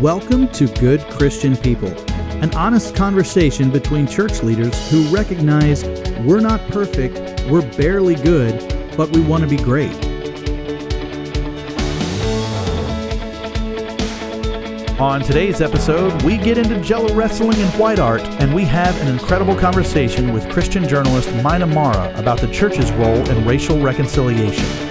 Welcome to Good Christian People, an honest conversation between church leaders who recognize we're not perfect, we're barely good, but we want to be great. On today's episode, we get into Jello wrestling and white art, and we have an incredible conversation with Christian journalist Maina Mwaura about the church's role in racial reconciliation.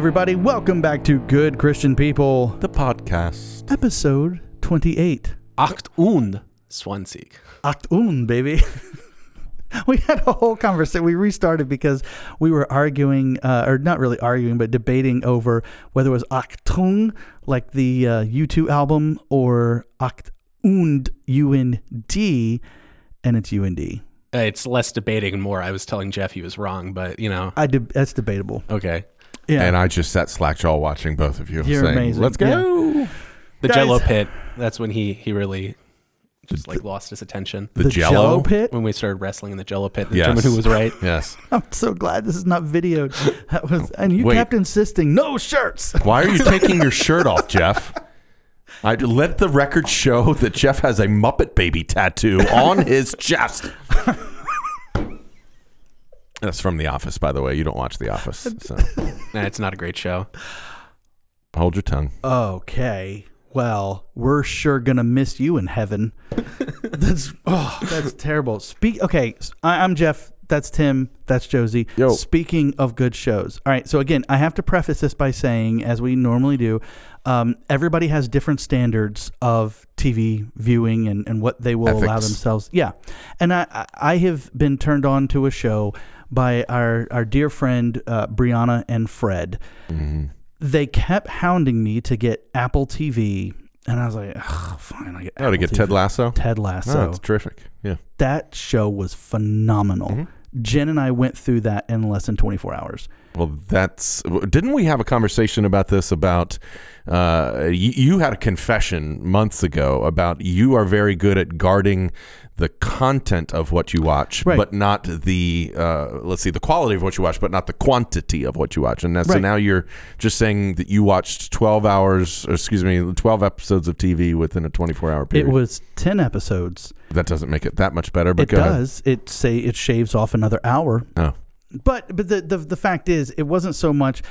Everybody, welcome back to Good Christian People, The podcast. episode 28. Acht und zwanzig. Acht un, baby. we had a whole conversation. We restarted because we were arguing, uh, or not really arguing, but debating over whether it was Achtung, like the uh, U2 album, or Acht und, U-N-D, and it's U-N-D. Uh, it's less debating and more. I was telling Jeff he was wrong, but you know, I de- that's debatable. okay. Yeah. And I just sat slackjaw watching both of you. You're saying, amazing. Let's go. The Guys. Jello pit. That's when he he really just like lost his attention. The, Jello. pit? When we started wrestling in the Jello pit, and Yes. determined who was right. Yes. I'm so glad this is not videoed. That was, and you Wait. kept insisting, no shirts. Why are you taking your shirt off, Jeff? I let the record show that Jeff has a Muppet Baby tattoo on his chest. That's from The Office, by the way. You don't watch The Office, so Nah, it's not a great show. hold your tongue. Okay. Well, we're sure gonna miss you in heaven. that's oh, that's terrible. Speak. Okay, s- I, am Jeff. That's Tim. That's Josie. Yo. Speaking of good shows. All right. So again, I have to preface this by saying, as we normally do, um, everybody has different standards of TV viewing and, and what they will allow Ethics. themselves. Yeah, and I I I have been turned on to a show by our our dear friend uh, Brianna and Fred they kept hounding me to get Apple TV, and I was like, "Ugh, "Fine, I get." Oh, to get TV." Ted Lasso? Ted Oh, Lasso. that's terrific. Yeah. that show was phenomenal. Mm-hmm. Jen and I went through that in less than 24 hours. Well, that's. Didn't we have a conversation about this? About uh, you, you had a confession months ago about you are very good at guarding the content of what you watch, Right. but not the uh, let's see the quality of what you watch, but not the quantity of what you watch. And that's, so now you're just saying that you watched 12 hours, or excuse me, 12 episodes of TV within a 24 hour period. It was 10 episodes. that doesn't make it that much better, but It go ahead. does. It say it shaves off another hour. Oh. But but the, the the fact is, it wasn't so much.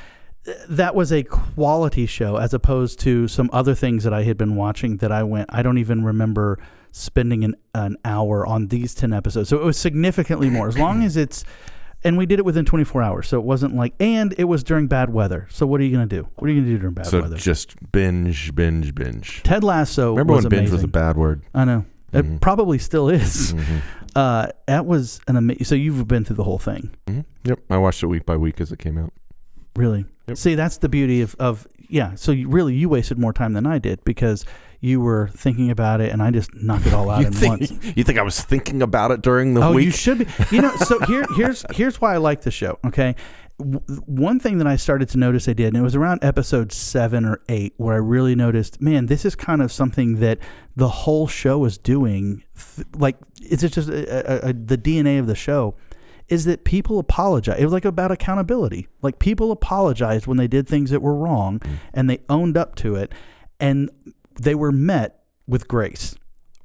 That was a quality show as opposed to some other things that I had been watching that I went. I don't even remember spending an, an hour on these 10 episodes. So it was significantly more. As long as it's, and we did it within 24 hours. So it wasn't like, and it was during bad weather. So what are you going to do? What are you going to do during bad weather? So weather? just binge, binge, binge. Ted Lasso Remember was when binge was a bad word? I know. It probably still is. Mm-hmm. Uh, that was an amazing. So you've been through the whole thing. hmm Yep, I watched it week by week as it came out. Really? Yep. See, that's the beauty of, of yeah. So you, really, you wasted more time than I did because you were thinking about it, and I just knocked it all out You in think, once. you think I was thinking about it during the Oh, week? you should be. You know, so here, here's here's why I like the show. Okay, W- one thing that I started to notice I did, and it was around episode seven or eight, where I really noticed, man, this is kind of something that the whole show is doing. Th- Like, it's just uh, uh, uh, a, a, a, the DNA of the show is that people apologize. It was like about accountability. Like people apologized when they did things that were wrong, mm. and they owned up to it, and they were met with grace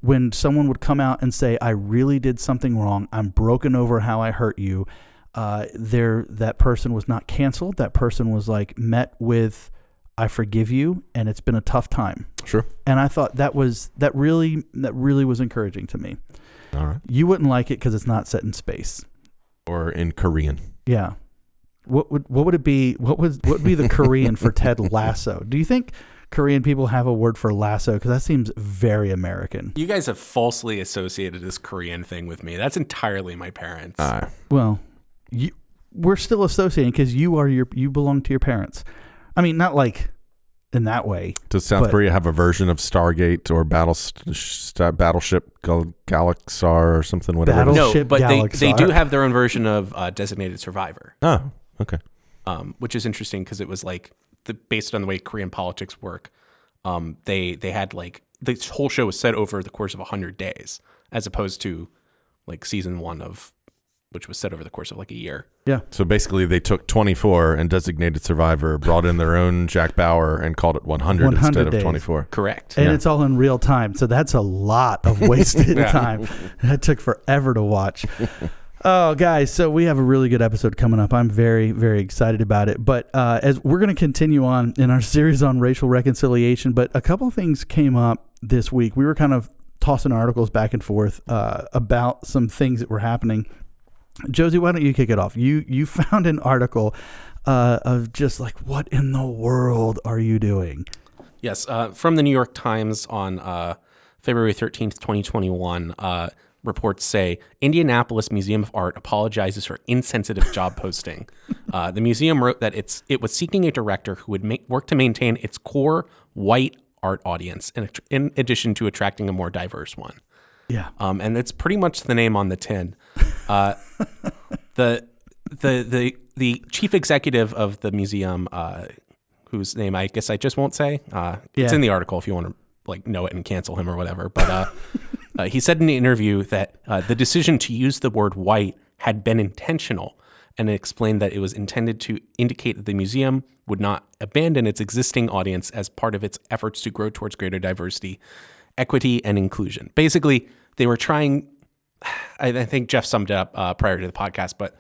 when someone would come out and say, "I really did something wrong. I'm broken over how I hurt you." Uh, there, that person was not canceled. That person was like met with, "I forgive you," and it's been a tough time. Sure. And I thought that was that really that really was encouraging to me. All right. You wouldn't like it because it's not set in space. Or in Korean. Yeah. What would what would it be? What was what would be the Korean for Ted Lasso? Do you think Korean people have a word for lasso? Because that seems very American. You guys have falsely associated this Korean thing with me. That's entirely my parents. Uh, Well, you we're still associating because you are your you belong to your parents. I mean, not like in that way. does South But- Korea have a version of Stargate or Battle st- Battleship Gal- Galaxar or something? Whatever. it is? no, Battleship but they, they do have their own version of uh, Designated Survivor, Oh, okay. um, which is interesting because it was like the, based on the way Korean politics work, um, they they had like this whole show was set over the course of hundred days, as opposed to like season one of which was set over the course of like a year. Yeah. So basically, they took 24 and designated survivor, brought in their own Jack Bauer, and called it 100, 100 instead days. of 24. Correct. And Yeah. it's all in real time. So that's a lot of wasted Yeah. time. That took forever to watch. Oh, guys, so we have a really good episode coming up. I'm very, very excited about it. But uh, as we're going to continue on in our series on racial reconciliation, but a couple of things came up this week. We were kind of tossing articles back and forth uh, about some things that were happening. Josie, why don't you kick it off? You you found an article uh, of just like, what in the world are you doing? Yes, uh, from the New York Times on uh, February 13th, 2021, uh, reports say Indianapolis Museum of Art apologizes for insensitive job posting. Uh, the museum wrote that it's it was seeking a director who would make, work to maintain its core white art audience, in, in addition to attracting a more diverse one. Yeah. Um, and it's pretty much the name on the tin. Uh, the the the the chief executive of the museum, uh, whose name I guess I just won't say. Uh, It's Yeah. in the article if you want to like know it and cancel him or whatever. But uh, he said in the interview that uh, the decision to use the word white had been intentional, and explained that it was intended to indicate that the museum would not abandon its existing audience as part of its efforts to grow towards greater diversity, equity, and inclusion. Basically, they were trying. I, I think Jeff summed it up uh, prior to the podcast, but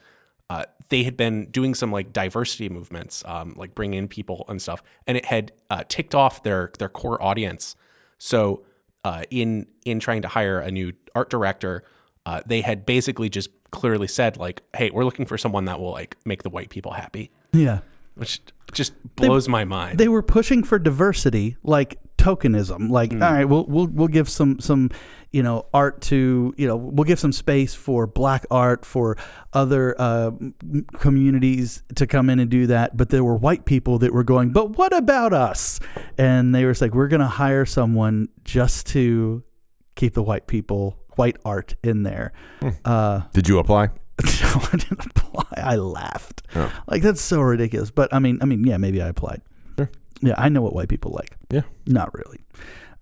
uh, they had been doing some like diversity movements, um, like bringing in people and stuff, and it had uh, ticked off their their core audience. So uh, in in trying to hire a new art director, uh, they had basically just clearly said like, "Hey, we're looking for someone that will like make the white people happy," Yeah. Which just blows my mind. they were pushing for diversity like tokenism like all right we'll, we'll we'll give some some you know art to you know we'll give some space for black art for other uh, communities to come in and do that. But there were white people that were going but what about us? And they were like we're gonna hire someone just to keep the white people white art in there. Uh Did you apply? No, I didn't apply. I laughed. Oh. Like that's so ridiculous. But I mean, I mean, yeah, maybe I applied. Sure. Yeah, I know what white people like. Yeah. Not really.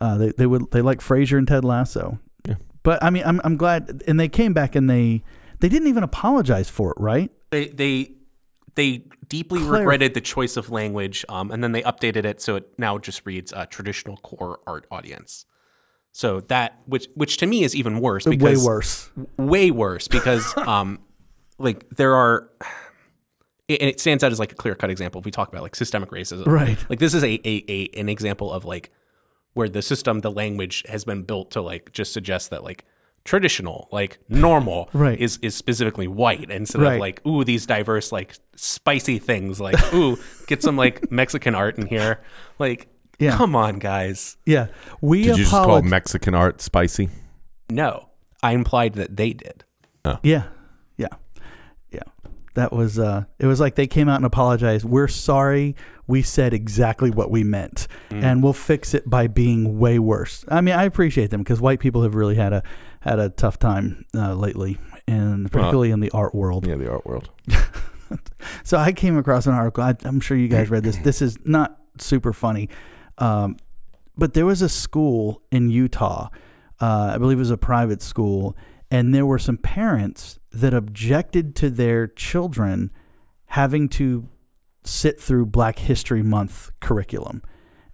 Uh, they they would they like Frasier and Ted Lasso. Yeah. But I mean, I'm I'm glad, and they came back and they they didn't even apologize for it, right? they they they deeply Clarif- regretted the choice of language, um, and then they updated it so it now just reads uh, traditional core art audience. So that which which to me is even worse because Way worse. way worse because um like there are and it stands out as like a clear cut example if we talk about like systemic racism Right. like this is a, a, a an example of like where the system the language has been built to like just suggest that like traditional like normal Right. is is specifically white instead Right. of like ooh these diverse like spicy things like ooh get some like mexican art in here like Yeah. come on guys Yeah, we Did you just call apologize. Mexican art spicy? no i implied that they did Yeah. Yeah. Yeah. That was uh it was like they came out and apologized. We're sorry. We said exactly what we meant. And we'll fix it by being way worse. I mean, I appreciate them because white people have really had a had a tough time uh, lately and particularly in the art world. Yeah, the art world. So I came across an article. I, I'm sure you guys read this. This is not super funny, um, but there was a school in Utah. Uh, I believe it was a private school, and there were some parents that objected to their children having to sit through Black History Month curriculum,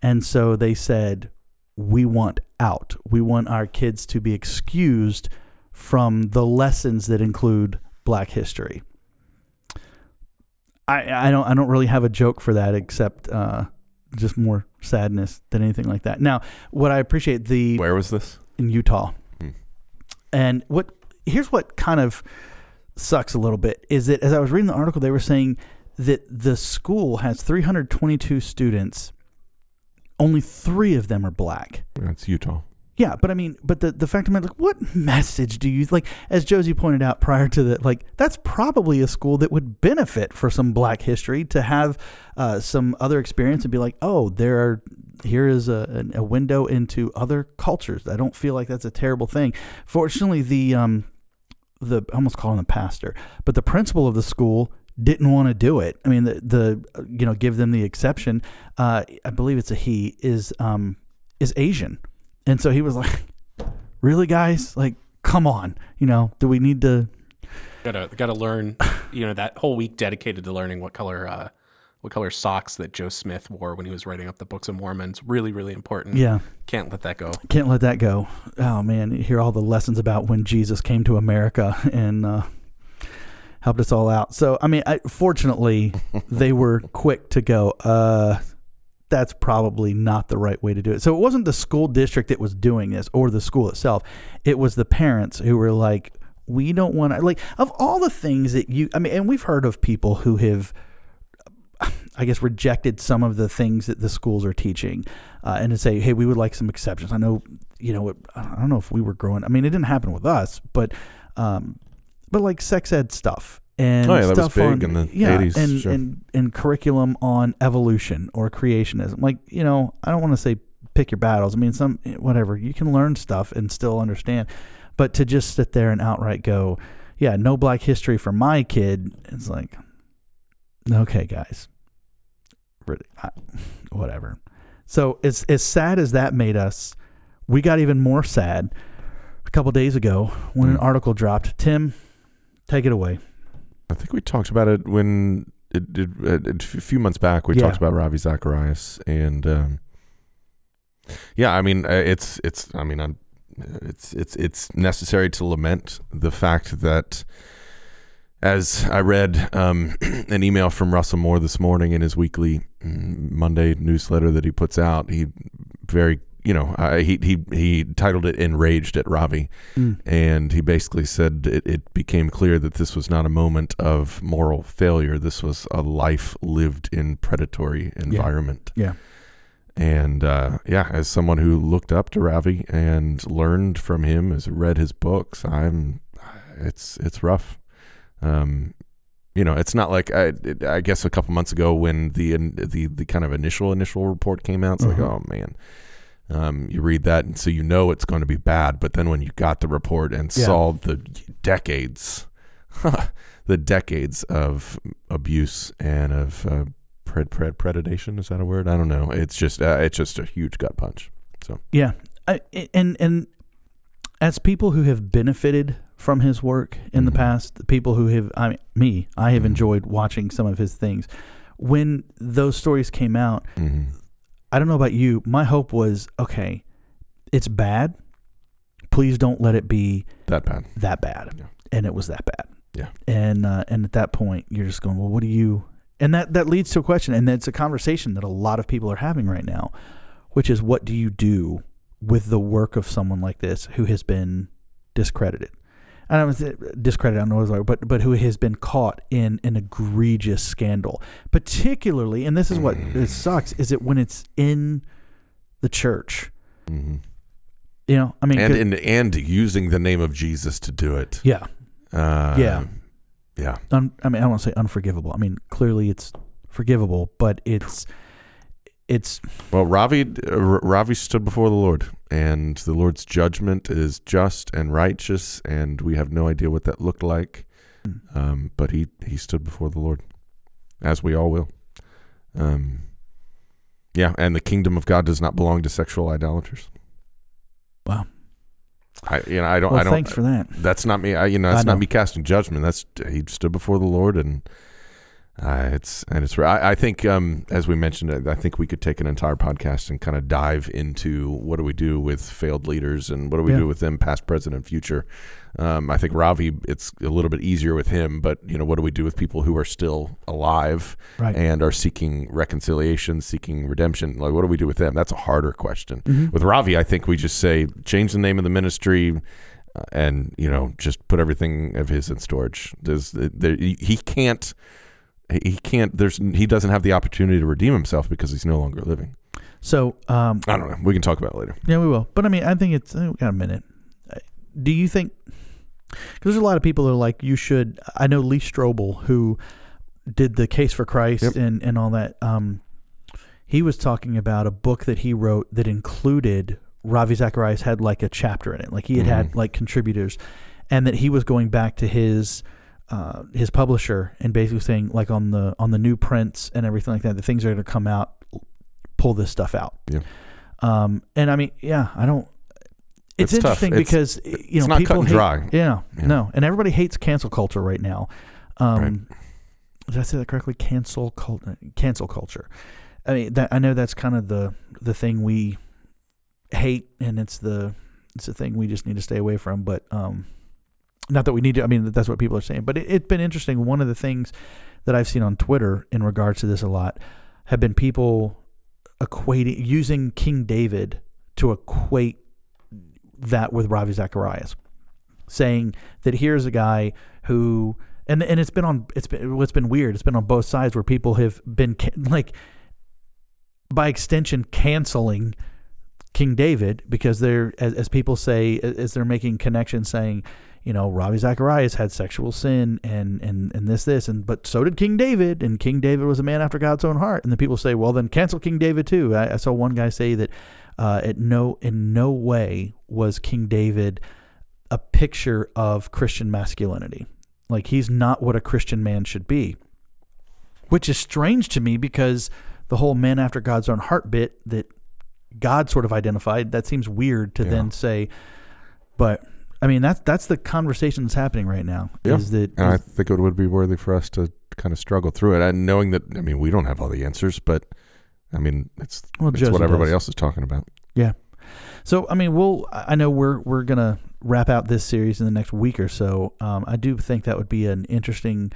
and so they said, "We want out. We want our kids to be excused from the lessons that include Black history." I, I don't I don't really have a joke for that except uh, just more sadness than anything like that. Now, what I appreciate the Where was this? in Utah, Hmm. and what here's what kind of sucks a little bit is that as I was reading the article, they were saying that the school has 322 students, only three of them are black. That's Utah. Yeah, but I mean, but the the fact of matter, like, what message do you like? As Josie pointed out prior to that, like that's probably a school that would benefit for some Black history to have uh, some other experience and be like, oh, there are here is a, a window into other cultures. I don't feel like that's a terrible thing. Fortunately, the um the I almost call him the pastor, but the principal of the school didn't want to do it. I mean, the the you know give them the exception. Uh, I believe it's a he is um is Asian, and so he was like, "Really, guys? Like, come on, you know, do we need to?" Gotta gotta learn. You know that whole week dedicated to learning what color uh, what color socks that Joe Smith wore when he was writing up the Books of Mormons. Really, really important. Yeah, Can't let that go. can't let that go. Oh man, you hear all the lessons about when Jesus came to America and uh, helped us all out. So I mean, I, fortunately, they were quick to go. Uh, that's probably not the right way to do it. So it wasn't the school district that was doing this or the school itself. It was the parents who were like, "We don't want to." Like of all the things that you, I mean, and we've heard of people who have I guess rejected some of the things that the schools are teaching, uh, and to say, hey, we would like some exceptions. I know, you know, I don't know if we were growing. I mean, it didn't happen with us, but, um, but like sex ed stuff and Oh, yeah, that was stuff big on in the yeah, 80s, and, sure. and and curriculum on evolution or creationism. Like, you know, I don't want to say pick your battles. I mean, some whatever you can learn stuff and still understand, but to just sit there and outright go, yeah, no Black history for my kid. It's like, okay, guys, whatever. So as as sad as that made us, we got even more sad a couple days ago when an Mm. article dropped. Tim, take it away. I think we talked about it when it, it, it, a few months back. We Yeah. talked about Ravi Zacharias, and um, yeah, I mean, uh, it's it's. I mean, I'm, it's it's it's necessary to lament the fact that, as I read um, an email from Russell Moore this morning in his weekly mm, Monday newsletter that he puts out, he very you know uh, he he he titled it "Enraged at Ravi." Mm. and he basically said it, it became clear that this was not a moment of moral failure. This was a life lived in predatory environment. Yeah. And uh, yeah, as someone who looked up to Ravi and learned from him, has read his books, I'm it's it's rough. Um, you know, it's not like I, I guess a couple months ago when the the the kind of initial initial report came out, it's like, Uh-huh. oh man, um, you read that and so you know it's going to be bad. But then when you got the report and Yeah. saw the decades, the decades of abuse and of uh, pred, pred predation is that a word? I don't know. It's just uh, it's just a huge gut punch. So yeah, I, and and as people who have benefited from his work in the Mhm. past, the people who have, I mean, me, I have Mhm. enjoyed watching some of his things. When those stories came out, Mm-hmm. I don't know about you. My hope was, okay, it's bad. Please don't let it be That bad. that bad. Yeah. And it was that bad. Yeah. And uh, and at that point, you're just going, well, what do you? And that that leads to a question, and it's a conversation that a lot of people are having right now, which is, what do you do with the work of someone like this who has been discredited? I don't know, discredited. I don't know what it but but who has been caught in an egregious scandal, particularly, and this is what it sucks, is it when it's in the church. Mm-hmm. You know, I mean, And, and and using the name of Jesus to do it. yeah, Uh, Yeah. Yeah. un, I mean, I won't say unforgivable. I mean, clearly it's forgivable, but it's it's Well, Ravi uh, Ravi stood before the Lord, and the Lord's judgment is just and righteous, and we have no idea what that looked like. Mm. Um, but he he stood before the Lord, as we all will. Um, yeah, and the kingdom of God does not belong to sexual idolaters. Wow. I you know I don't well. I don't. thanks for that. that's not me. I, you know that's know. not me casting judgment. That's he stood before the Lord, and uh, it's and it's. I, I think um, as we mentioned, I think we could take an entire podcast and kind of dive into what do we do with failed leaders and what do we Yeah. do with them, past, present, and future. Um, I think Ravi, it's a little bit easier with him, but you know, what do we do with people who are still alive Right. and are seeking reconciliation, seeking redemption? Like, what do we do with them? That's a harder question. Mhm. With Ravi, I think we just say change the name of the ministry, uh, and you know just put everything of his in storage. There's there, he he can't he can't there's he doesn't have the opportunity to redeem himself because he's no longer living. So, um, I don't know. We can talk about it later. yeah, we will. But I mean, I think it's uh, we got a minute. Do you think? Because there's a lot of people that are like, you should. I know Lee Strobel, who did the Case for Christ Yep. and and all that. Um, he was talking about a book that he wrote that included Ravi Zacharias had like a chapter in it, like he had had Mhm. like contributors, and that he was going back to his uh, his publisher and basically saying like on the on the new prints and everything like that, the things that are going to come out, pull this stuff out. Yeah. Um, and I mean, yeah, I don't. It's, It's tough. interesting It's- because you it's know not people cut and hate- dry. Yeah, Yeah. no, and everybody hates cancel culture right now. Um, Right. Did I say that correctly? Cancel cult, cancel culture. I mean, that I know that's kind of the the thing we hate, and it's the it's the thing we just need to stay away from. But um, not that we need to. I mean, that's what people are saying. But it, it's been interesting. One of the things that I've seen on Twitter in regards to this a lot have been people equating using King David to equate that with Ravi Zacharias, saying that here's a guy who and and it's been on it's been what's been weird. It's been on both sides where people have been like by extension canceling King David because they're as, as people say as they're making connections saying you know Ravi Zacharias had sexual sin and and and this this and but so did King David and King David was a man after God's own heart. And the people say well then cancel King David too. I, I saw one guy say that uh, at no in no way was King David a picture of Christian masculinity. Like he's not what a Christian man should be which is strange to me because the whole man after God's own heart bit that God sort of identified that seems weird to Yeah. then say but I mean that's that's the conversation that's happening right now Yeah. is that And I think it would be worthy for us to kind of struggle through it, and knowing that I mean we don't have all the answers, but I mean it's well, it's what everybody does. else is talking about. Yeah. So I mean, we'll. I know we're we're gonna wrap out this series in the next week or so. Um, I do think that would be an interesting,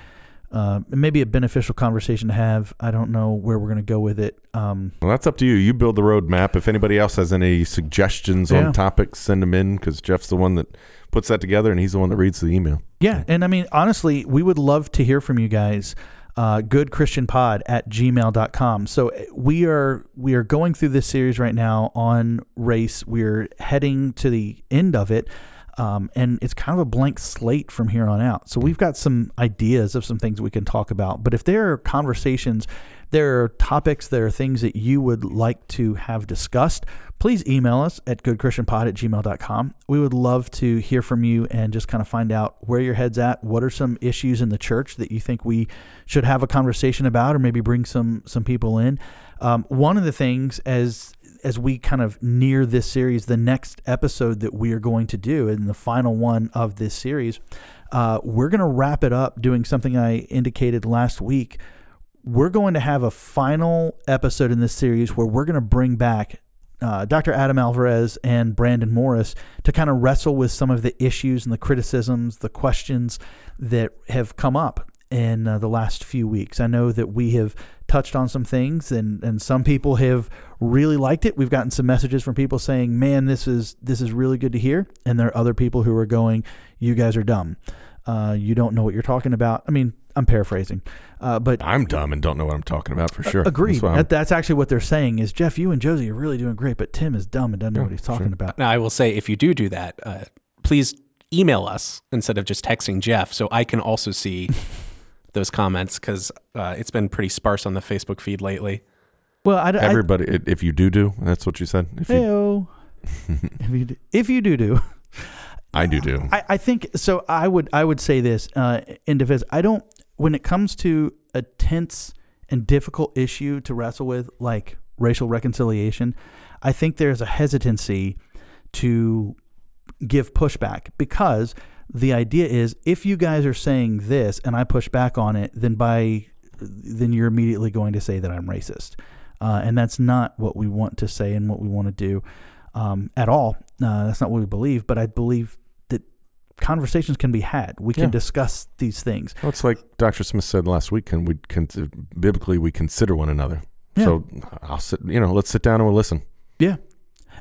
uh, maybe a beneficial conversation to have. I don't know where we're gonna go with it. Um, Well, that's up to you. You build the roadmap. If anybody else has any suggestions Yeah. on topics, send them in because Jeff's the one that puts that together, and he's the one that reads the email. yeah, and I mean, honestly, we would love to hear from you guys. Uh, goodchristianpod at gmail.com. So uh, we are we are going through this series right now on race. We're heading to the end of it. Um, and it's kind of a blank slate from here on out. So we've got some ideas of some things we can talk about. But if there are conversations, there are topics, there are things that you would like to have discussed, please email us at goodchristianpod at gmail.com. We would love to hear from you and just kind of find out where your head's at. What are some issues in the church that you think we should have a conversation about or maybe bring some some people in? Um, one of the things as as we kind of near this series, the next episode that we are going to do, and the final one of this series, uh, we're going to wrap it up doing something I indicated last week. We're going to have a final episode in this series where we're going to bring back uh, Dr. Adam Alvarez and Brandon Morris to kind of wrestle with some of the issues and the criticisms, the questions that have come up in uh, the last few weeks. I know that we have touched on some things and, and some people have really liked it. We've gotten some messages from people saying, "Man, this is this is really good to hear." And there are other people who are going, "You guys are dumb. Uh, you don't know what you're talking about." I mean, I'm paraphrasing, uh, but I'm dumb and don't know what I'm talking about for sure. agreed. That's That, that's actually what they're saying is Jeff, you and Josie are really doing great, but Tim is dumb and doesn't know Yeah, what he's talking sure. about. Now, I will say, if you do do that, uh, please email us instead of just texting Jeff, so I can also see those comments because uh, it's been pretty sparse on the Facebook feed lately. Well, I, I, Everybody, i- if you do do, that's what you said. If you, if you do, if you do do, I do do. I, I think so. I would I would say this uh, in defense. I don't when it comes to a tense and difficult issue to wrestle with, like racial reconciliation. I think there's a hesitancy to give pushback because the idea is if you guys are saying this and I push back on it, then by then you're immediately going to say that I'm racist, uh, and that's not what we want to say and what we want to do um, at all. Uh, that's not what we believe. But I believe that conversations can be had. We can Yeah. discuss these things. Well, it's like Dr. Smith said last week, and we can biblically we consider one another. Yeah. So I'll sit. You know, let's sit down and we'll listen. Yeah.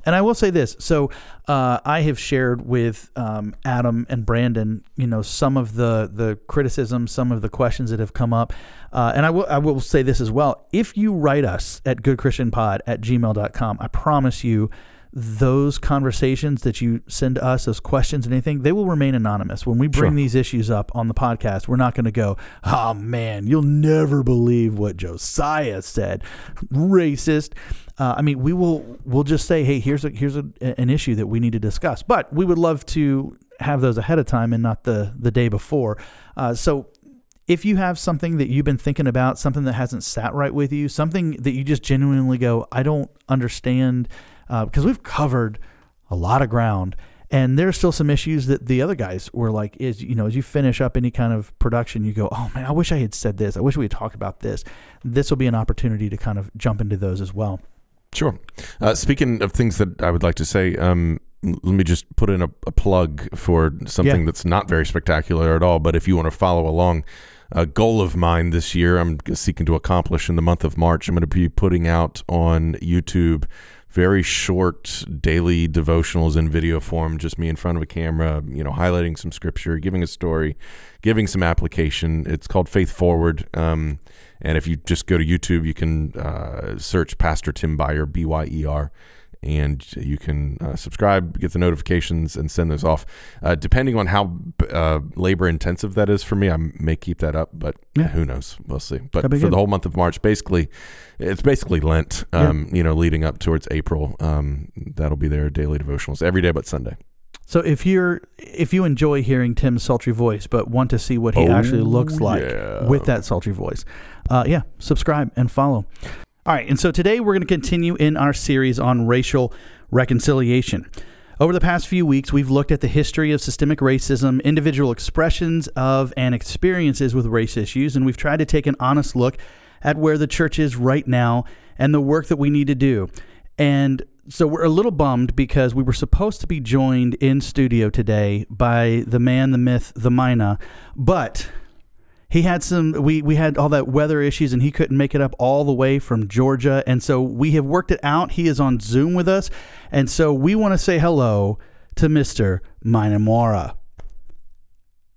And I will say this. So uh, I have shared with um, Adam and Brandon, you know, some of the the criticisms, some of the questions that have come up. Uh, and I will I will say this as well. If you write us at goodchristianpod at gmail.com, I promise you those conversations that you send to us, those questions and anything, they will remain anonymous. When we bring Sure. these issues up on the podcast, we're not going to go, oh man, you'll never believe what Josiah said. Racist. Uh, I mean, we will we'll just say, hey, here's a here's a, an issue that we need to discuss. But we would love to have those ahead of time and not the the day before. Uh, so if you have something that you've been thinking about, something that hasn't sat right with you, something that you just genuinely go, I don't understand, because uh, we've covered a lot of ground. And there's still some issues that the other guys were like, is, you know, as you finish up any kind of production, you go, oh man, I wish I had said this. I wish we had talked about this. This will be an opportunity to kind of jump into those as well. Sure. Uh, speaking of things that I would like to say, um, let me just put in a, a plug for something yeah. that's not very spectacular at all. But if you want to follow along, a goal of mine this year, I'm seeking to accomplish in the month of March. I'm going to be putting out on YouTube very short daily devotionals in video form, just me in front of a camera, you know, highlighting some scripture, giving a story, giving some application. It's called Faith Forward. Um, and if you just go to YouTube, you can uh, search Pastor Tim Byer, B Y E R and you can uh, subscribe, get the notifications, and send those off. Uh, depending on how uh, labor intensive that is for me, I may keep that up, but yeah. who knows? We'll see. But for the whole month of March, basically, it's basically Lent. Um, yeah. You know, leading up towards April, um, that'll be their daily devotionals every day but Sunday. So if you're if you enjoy hearing Tim's sultry voice, but want to see what he oh, actually looks like yeah. with that sultry voice, uh, yeah, subscribe and follow. All right, and so today we're going to continue in our series on racial reconciliation. Over the past few weeks, we've looked at the history of systemic racism, individual expressions of and experiences with race issues, and we've tried to take an honest look at where the church is right now and the work that we need to do. And so we're a little bummed because we were supposed to be joined in studio today by the man, the myth, the Maina, but he had some we we had all that weather issues and he couldn't make it up all the way from Georgia and so we have worked it out he is on Zoom with us and so we want to say hello to Mr. Maina Mwaura.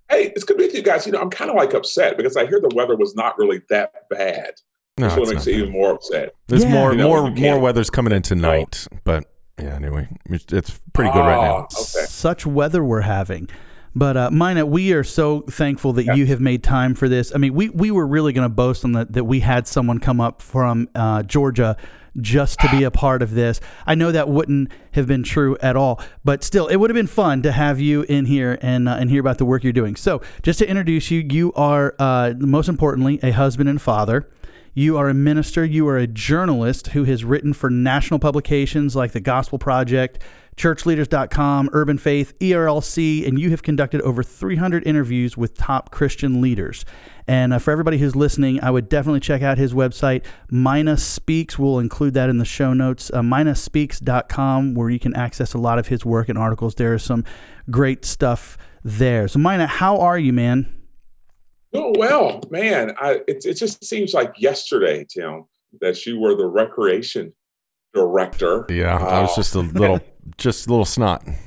Hey, it's good to meet you guys. You know, I'm kind of like upset because I hear the weather was not really that bad. No, That's what makes me even more upset. There's yeah. more you know, more more weather's coming in tonight, but yeah, anyway, it's pretty good right now. Ah, okay. Such weather we're having. But uh, Maina, we are so thankful that yeah. you have made time for this. I mean, we, we were really going to boast on that that we had someone come up from uh, Georgia just to be a part of this. I know that wouldn't have been true at all, but still, it would have been fun to have you in here and uh, and hear about the work you're doing. So, just to introduce you, you are uh, most importantly a husband and father. You are a minister. You are a journalist who has written for national publications like the Gospel Project, churchleaders.com, Urban Faith, ERLC, and you have conducted over 300 interviews with top Christian leaders. And uh, for everybody who's listening, I would definitely check out his website, Maina Speaks. We'll include that in the show notes, uh, mainaspeaks.com, where you can access a lot of his work and articles. There is some great stuff there. So, Maina, how are you, man? Doing well, man. I, it, it just seems like yesterday, Tim, that you were the recreation director. Yeah, uh, I was just a little, just a little snot. And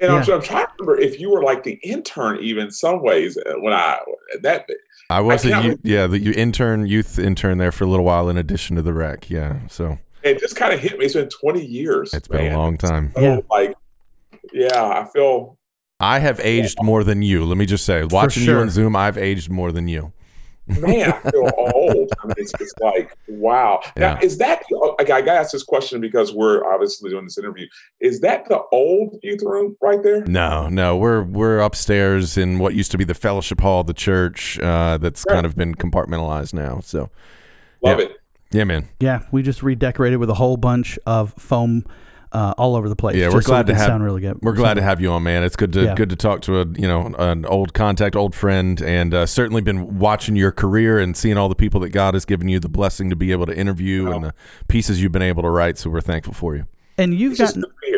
yeah. I'm, I'm, trying to remember if you were like the intern, even some ways. Uh, when I that I was I a you, yeah the you intern youth intern there for a little while in addition to the rec. Yeah, so it just kind of hit me. It's been 20 years. It's man. been a long time. So, yeah, like yeah, I feel. I have aged more than you. Let me just say, watching sure. you on Zoom, I've aged more than you man, I feel old. I mean, it's, it's like, wow. Yeah. Now, is that, I got to ask this question because we're obviously doing this interview. Is that the old youth room right there? No, no. We're we're upstairs in what used to be the fellowship hall of the church uh, that's right. kind of been compartmentalized now. So, love yeah. it. Yeah, man. Yeah, we just redecorated with a whole bunch of foam uh, all over the place. Yeah, we're glad so to have. Sound really good. We're glad to have you on, man. It's good to yeah. good to talk to a you know an old contact, old friend, and uh, certainly been watching your career and seeing all the people that God has given you the blessing to be able to interview and the pieces you've been able to write. So we're thankful for you. And you've it's gotten looking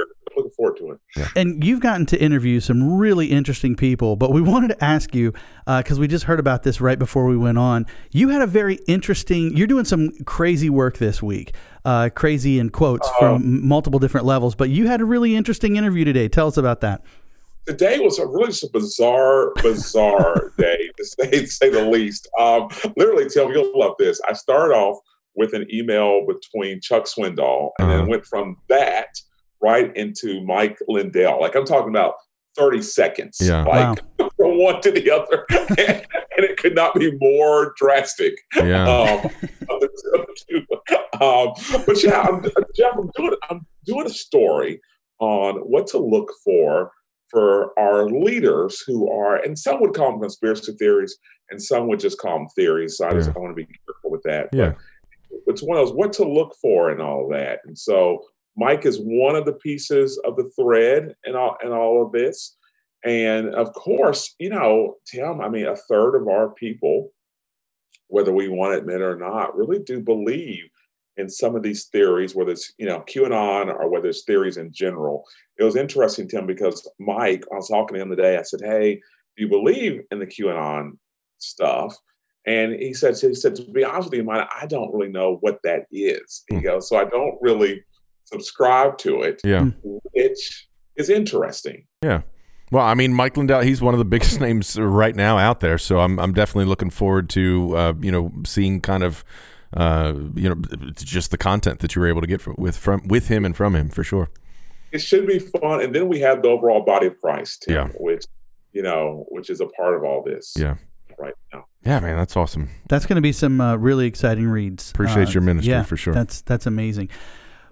forward to it. Yeah. And you've gotten to interview some really interesting people, but we wanted to ask you because uh, we just heard about this right before we went on. You had a very interesting. You're doing some crazy work this week uh, crazy in quotes uh, from multiple different levels. But you had a really interesting interview today. Tell us about that. Today was a really just a bizarre, bizarre day to say, to say the least. Um, literally, tell me you'll love this. I started off with an email between Chuck Swindoll, and uh-huh. then went from that right into Mike Lindell. Like I'm talking about 30 seconds. Yeah. Like wow. from one to the other. and, and, it could not be more drastic. Yeah. Um, um, but yeah, I'm, Jeff, I'm doing I'm doing a story on what to look for for our leaders who are, and some would call them conspiracy theories, and some would just call them theories. So I just Yeah. I want to be careful with that. Yeah. But it's one of those what to look for and all that. And so Mike is one of the pieces of the thread and all and all of this. And of course, you know, Tim, I mean, a third of our people, whether we want to admit or not, really do believe in some of these theories, whether it's you know QAnon or whether it's theories in general. It was interesting, Tim, because Mike, I was talking to him today. I said, "Hey, do you believe in the QAnon stuff?" And he said, "He said to be honest with you, mine, I don't really know what that is." He Hmm. goes, "So I don't really subscribe to it," Yeah. which is interesting. Yeah. Well, I mean, Mike Lindell, he's one of the biggest names right now out there. So I'm, I'm definitely looking forward to, uh, you know, seeing kind of, uh, you know, just the content that you were able to get from, with from with him and from him for sure. It should be fun, and then we have the overall body of Christ, Tim, Yeah. which you know, which is a part of all this. Yeah. right now. Yeah, man, that's awesome. That's going to be some uh, really exciting reads. Appreciate Uh, your ministry yeah, for sure. That's that's amazing.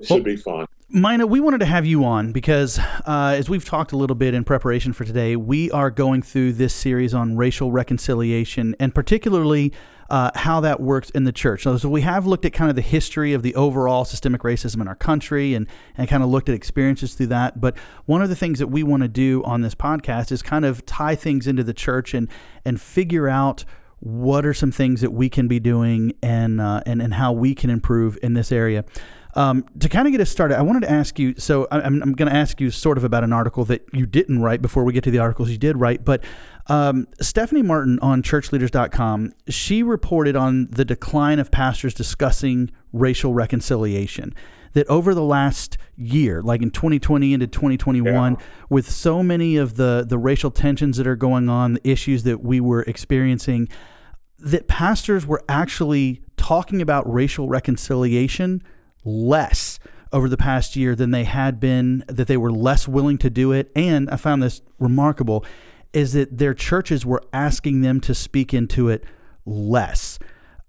It should be fun. Maina, we wanted to have you on because, uh, as we've talked a little bit in preparation for today, we are going through this series on racial reconciliation and particularly uh, how that works in the church. So, so we have looked at kind of the history of the overall systemic racism in our country and, and kind of looked at experiences through that. But one of the things that we want to do on this podcast is kind of tie things into the church and, and figure out what are some things that we can be doing and, uh, and, and how we can improve in this area. Um, to kind of get us started, I wanted to ask you. So I'm, I'm going to ask you sort of about an article that you didn't write before we get to the articles you did write. But um, Stephanie Martin on churchleaders.com, she reported on the decline of pastors discussing racial reconciliation. That over the last year, like in 2020 into 2021, Yeah. with so many of the the racial tensions that are going on, the issues that we were experiencing, that pastors were actually talking about racial reconciliation less over the past year than they had been, that they were less willing to do it. And I found this remarkable is that their churches were asking them to speak into it less.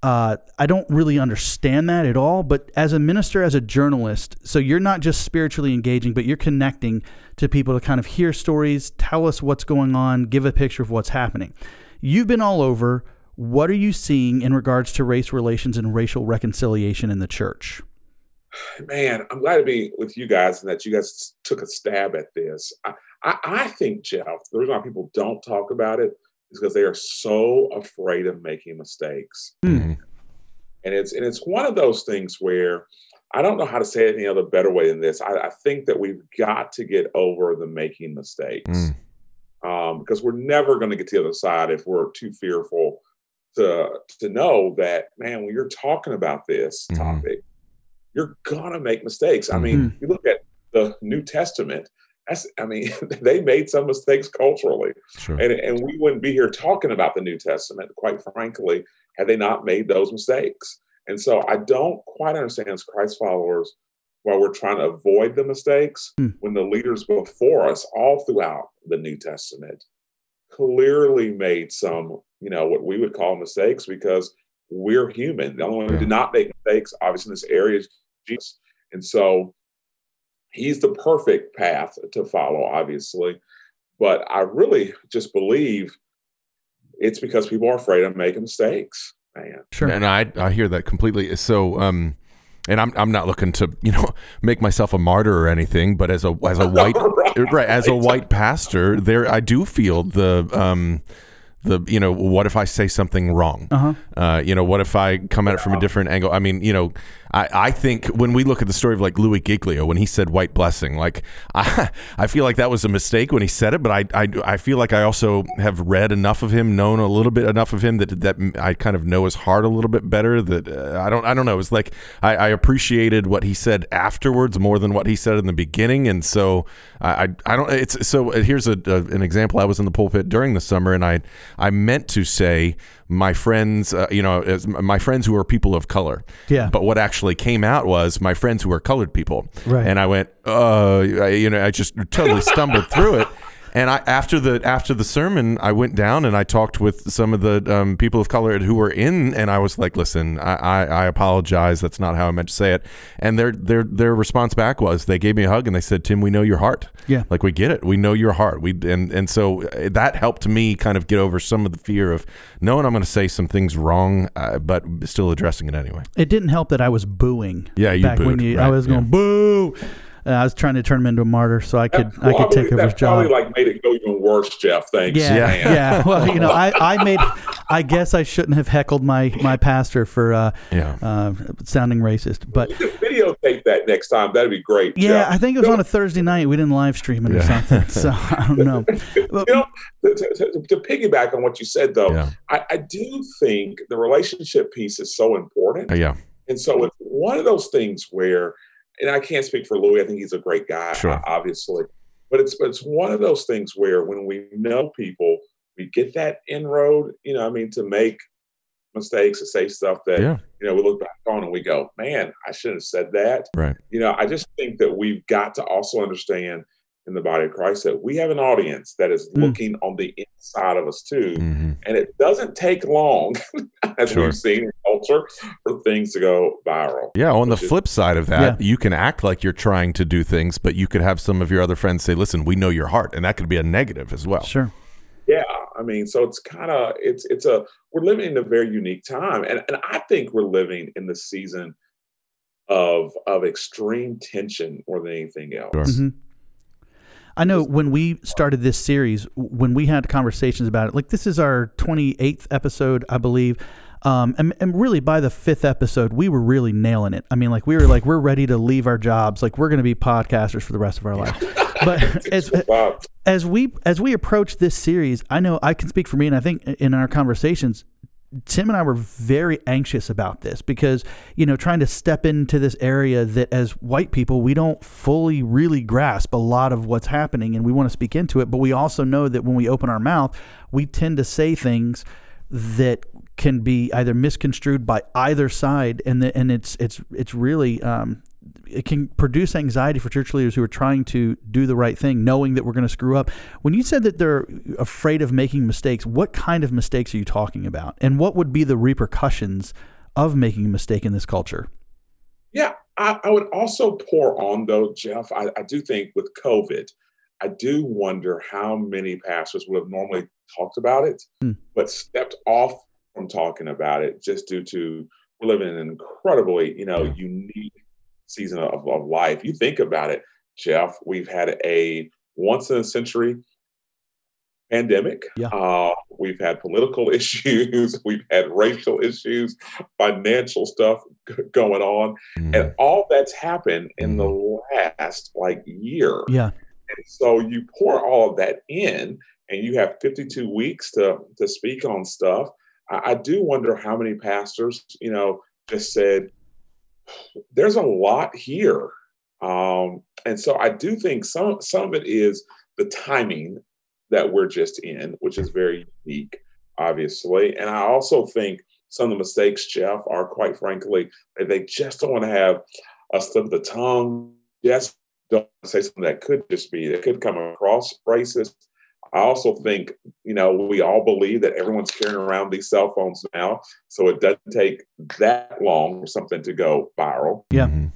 Uh, I don't really understand that at all, but as a minister, as a journalist, so you're not just spiritually engaging, but you're connecting to people to kind of hear stories, tell us what's going on, give a picture of what's happening. You've been all over. What are you seeing in regards to race relations and racial reconciliation in the church? Man, I'm glad to be with you guys and that you guys took a stab at this. I, I, I think, Jeff, the reason why people don't talk about it is because they are so afraid of making mistakes. Mhm. And it's and it's one of those things where I don't know how to say it any other better way than this. I, I think that we've got to get over the making mistakes Mm. um, because we're never going to get to the other side if we're too fearful to to know that man, when you're talking about this Mhm. topic, you're gonna make mistakes. I mean, you look at the New Testament. That's, I mean, they made some mistakes culturally, Sure. and and we wouldn't be here talking about the New Testament, quite frankly, had they not made those mistakes. And so I don't quite understand as Christ followers why we're trying to avoid the mistakes Hmm. when the leaders before us, all throughout the New Testament, clearly made some, you know, what we would call mistakes because we're human. The only one who did not make mistakes, obviously, in this area is Jesus. And so he's the perfect path to follow, obviously. But I really just believe it's because people are afraid of making mistakes, man. Sure. And I I hear that completely. So um and I'm I'm not looking to, you know, make myself a martyr or anything, but as a as a white right, as a white pastor, there I do feel the um the you know what if I say something wrong? Uh-huh. Uh, you know what if I come at it from a different angle? I mean, you know, I, I think when we look at the story of like Louis Giglio when he said white blessing, like I I feel like that was a mistake when he said it, but I I, I feel like I also have read enough of him, known a little bit enough of him that that I kind of know his heart a little bit better. That uh, I don't I don't know. It's like I, I appreciated what he said afterwards more than what he said in the beginning, and so I I, I don't. It's so uh, here's a, a an example. I was in the pulpit during the summer, and I I meant to say my friends, uh, you know, as my friends who are people of color. Yeah. But what actually came out was my friends who are colored people. Right. And I went, uh, I- you know, I just totally stumbled through it. And I after the after the sermon, I went down and I talked with some of the um, people of color who were in, and I was like, "Listen, I, I, I apologize. That's not how I meant to say it." And their their their response back was, they gave me a hug and they said, "Tim, we know your heart. Yeah. like we get it. We know your heart. We and and so uh, that helped me kind of get over some of the fear of knowing I'm going to say some things wrong, uh, but still addressing it anyway. It didn't help that I was booing. Yeah, you back when booed, you, I was going yeah. boo. Uh, I was trying to turn him into a martyr so I could I Well, could take over his that probably job. like made it go even worse, Jeff. Thanks. Yeah, Yeah. yeah, Well, you know, I, I made. I guess I shouldn't have heckled my my pastor for uh, Yeah. uh, sounding racist, but You could videotape that next time. That'd be great. yeah, Jeff. I think it was on a Thursday night. We didn't live stream it or something, so I don't know. But- you know, to, to, to- to piggyback on what you said, though, Yeah. I, I do think the relationship piece is so important. Uh, yeah. And so it's one of those things where, and I can't speak for Louis. I think he's a great guy, Sure. obviously. But it's but it's one of those things where when we know people, we get that inroad. You know, I mean, to make mistakes, to say stuff that Yeah. you know we look back on and we go, "Man, I shouldn't have said that." Right. You know, I just think that we've got to also understand in the body of Christ that we have an audience that is Mm. looking on the inside of us too. hmm And it doesn't take long, as Sure. we've seen culture, for things to go viral. Yeah, on the Which is- flip side of that, you can act like you're trying to do things, but you could have some of your other friends say, "Listen, we know your heart," and that could be a negative as well. Sure. Yeah, I mean, so it's kind of it's it's a we're living in a very unique time, and and I think we're living in the season of of extreme tension more than anything else. Sure. Mhm. I know when we started this series, when we had conversations about it, like this is our 28th episode, I believe. Um, and, and really by the fifth episode, we were really nailing it. I mean, like we were like, we're ready to leave our jobs. Like we're going to be podcasters for the rest of our life. But as, Wow. as we, as we approach this series, I know I can speak for me. And I think in our conversations, Tim and I were very anxious about this because, you know, trying to step into this area that as white people, we don't fully really grasp a lot of what's happening and we want to speak into it. But we also know that when we open our mouth, we tend to say things that can be either misconstrued by either side and the, and it's it's it's really um, it can produce anxiety for church leaders who are trying to do the right thing, knowing that we're going to screw up. When you said that they're afraid of making mistakes, what kind of mistakes are you talking about? And what would be the repercussions of making a mistake in this culture? Yeah, I, I would also pour on though, Jeff. I, I do think with COVID, I do wonder how many pastors would have normally talked about it, Hmm. but stepped off from talking about it just due to we're living in an incredibly, you know, Yeah. unique season of, of life. You think about it, Jeff. We've had a once in a century pandemic. Yeah. Uh, we've had political issues. We've had racial issues, financial stuff g- going on Mhm. and all that's happened in the last like year. Yeah. And so you pour all of that in, and you have 52 weeks to to speak on stuff. I, I do wonder how many pastors, you know, just said, "There's a lot here," um, and so I do think some some of it is the timing that we're just in, which is very unique, obviously, and I also think some of the mistakes, Jeff, are quite frankly they just don't want to have a slip of the tongue. Just don't say something that could just be that could come across racist. I also think, you know, we all believe that everyone's carrying around these cell phones now, so it doesn't take that long for something to go viral. Yeah. Mhm.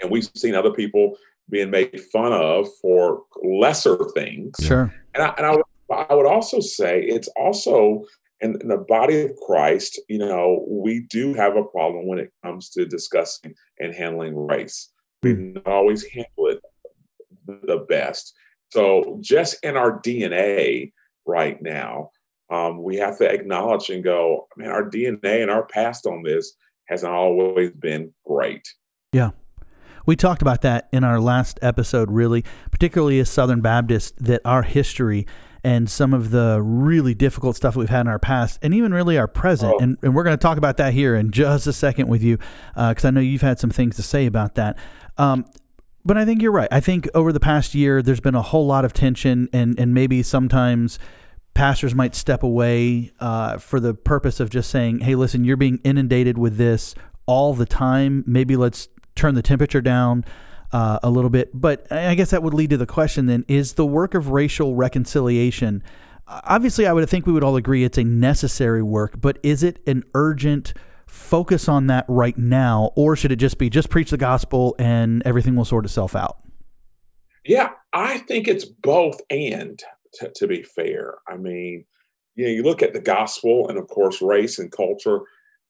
And we've seen other people being made fun of for lesser things. Sure. And I, and I, would, I would also say it's also in, in the body of Christ, you know, we do have a problem when it comes to discussing and handling race. We've not always handled it the best. So just in our DNA right now, um, we have to acknowledge and go, man, our DNA and our past on this hasn't always been great. Yeah. We talked about that in our last episode, really, particularly as Southern Baptists, that our history and some of the really difficult stuff we've had in our past, and even really our present. Oh. And, and we're going to talk about that here in just a second with you, because I know you've had some things to say about that. Um, but I think you're right. I think over the past year, there's been a whole lot of tension, and, and maybe sometimes pastors might step away uh, for the purpose of just saying, hey, listen, you're being inundated with this all the time. Maybe let's turn the temperature down. uh, a little bit. But I guess that would lead to the question then: Is the work of racial reconciliation? Obviously, I would think we would all agree it's a necessary work, but is it an urgent? Focus on that right now, or should it just be just preach the gospel and everything will sort itself out? Yeah, I think it's both and to, to be fair. I mean, you know, you look at the gospel, and of course, race and culture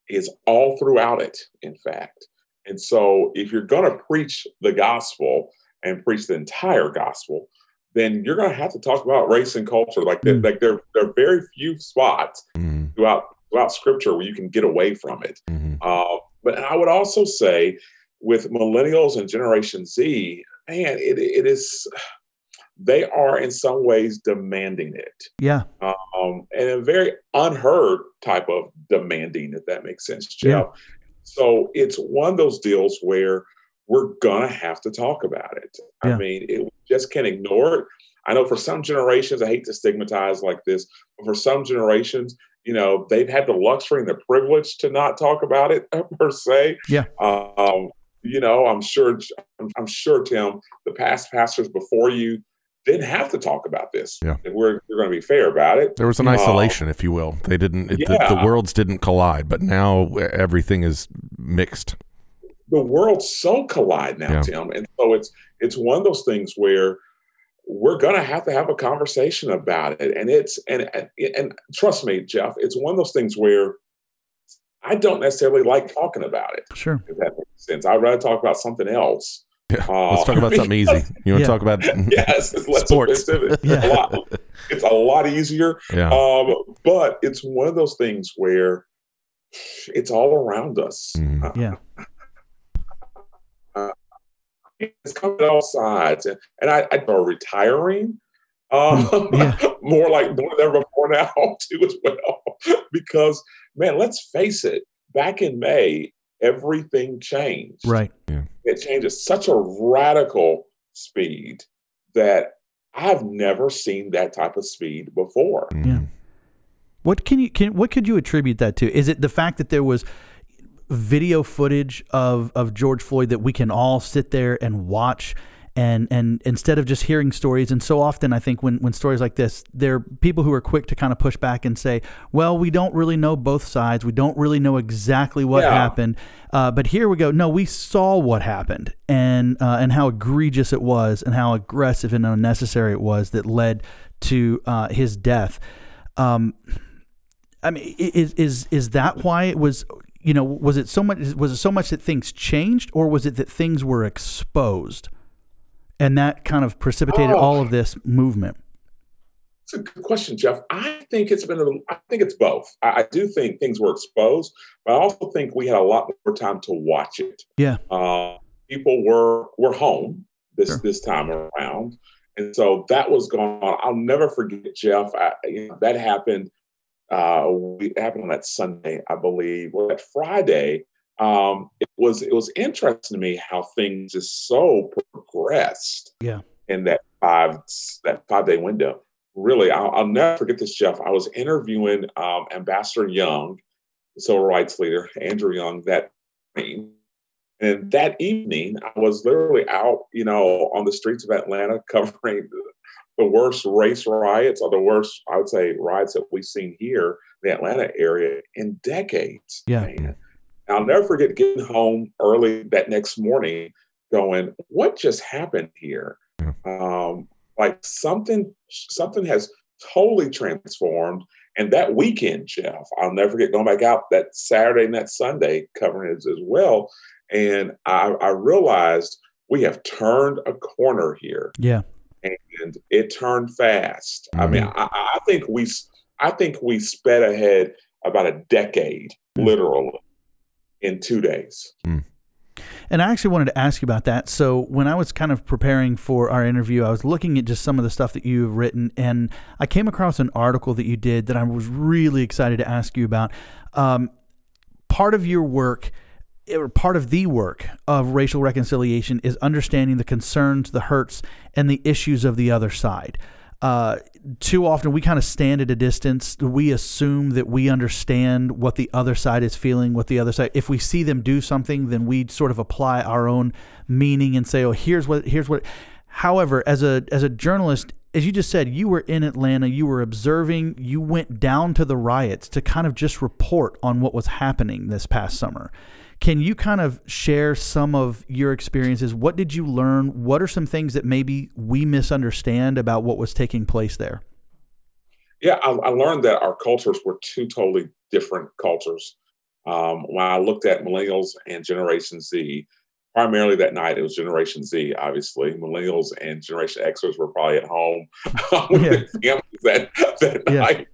is all throughout it, in fact. And so, if you're going to preach the gospel and preach the entire gospel, then you're going to have to talk about race and culture. Like, mm. like there, there are very few spots mm. throughout throughout Scripture where you can get away from it. Mm-hmm. Uh, but I would also say, with millennials and Generation Z, man, it, it is they are in some ways demanding it. Yeah. Um, and a very unheard type of demanding, if that makes sense, Jeff. Yeah. So it's one of those deals where we're gonna have to talk about it. Yeah. I mean, it, we just can't ignore it. I know for some generations, I hate to stigmatize like this, but for some generations, you know, they've had the luxury and the privilege to not talk about it per se. Yeah. Um, you know, I'm sure, I'm sure, Tim, the past pastors before you didn't have to talk about this. Yeah. We're, we're going to be fair about it. There was an isolation, um, if you will. They didn't, it, yeah. the, the, worlds didn't collide, but now everything is mixed. The worlds so collide now, yeah. Tim. And so it's, it's one of those things where we're going to have to have a conversation about it. And it's, and, and, and trust me, Jeff, it's one of those things where I don't necessarily like talking about it. Sure. If that makes sense. I'd rather talk about something else. Yeah. Uh, Let's talk about something easy. You want yeah. to talk about yes, it's less sports. It's, yeah. a lot, it's a lot easier. Yeah. Um, but it's one of those things where it's all around us. Uh, yeah. It's coming all sides, and, and I, I are retiring. Um, yeah. more like more than ever before now too as well, because man, let's face it. Back in May, everything changed. Right. Yeah. It changed at such a radical speed that I've never seen that type of speed before. Mm. Yeah. What can you can what could you attribute that to? Is it the fact that there was video footage of of George Floyd that we can all sit there and watch and and instead of just hearing stories and so often i think when when stories like this there are people who are quick to kind of push back and say well we don't really know both sides we don't really know exactly what yeah. happened uh, but here we go no we saw what happened and uh, and how egregious it was and how aggressive and unnecessary it was that led to uh, his death um, I mean, is is is that why it was? You know, was it so much? Was it so much that things changed, or was it that things were exposed? and that kind of precipitated oh. all of this movement? It's a good question, Jeff. I think it's been. A, I think it's both. I, I, do think things were exposed, but I also think we had a lot more time to watch it. Yeah. Uh, people were were home this sure. this time around, and so that was going on. I'll never forget, Jeff. I, you know, that happened. Uh, it happened on that Sunday, I believe. Well, that Friday, um, it was it was interesting to me how things just so progressed. Yeah. In that five that five day window, really, I'll, I'll, never forget this, Jeff. I was interviewing um, Ambassador Young, the civil rights leader, Andrew Young, that evening. And that evening, I was literally out, you know, on the streets of Atlanta covering the worst race riots or the worst, I would say, riots that we've seen here in the Atlanta area in decades. Yeah. Man. I'll never forget getting home early that next morning going, what just happened here? Yeah. Um, like something, something has totally transformed. And that weekend, Jeff, I'll never forget going back out that Saturday and that Sunday covering it as well. And I, I realized we have turned a corner here. Yeah. And it turned fast. Mm-hmm. I mean. I, I, think we, I think we sped ahead about a decade, mm-hmm. literally in two days. Mm. And I actually wanted to ask you about that. So when I was kind of preparing for our interview, I was looking at just some of the stuff that you've written, and I came across an article that you did that I was really excited to ask you about. Um, part of your work part of the work of racial reconciliation is understanding the concerns, the hurts, and the issues of the other side. uh, too often we kind of stand at a distance. We assume that we understand what the other side is feeling, what the other side. If we see them do something, then we sort of apply our own meaning and say, "Oh, here's what, here's what." However, as a as a journalist, as you just said, you were in Atlanta, you were observing, you went down to the riots to kind of just report on what was happening this past summer. Can you kind of share some of your experiences? What did you learn? What are some things that maybe we misunderstand about what was taking place there? Yeah, I, I learned that our cultures were two totally different cultures. Um, when I looked at millennials and Generation Z, primarily that night it was Generation Z, obviously. Millennials and Generation Xers were probably at home with yeah. their families that, that yeah. night.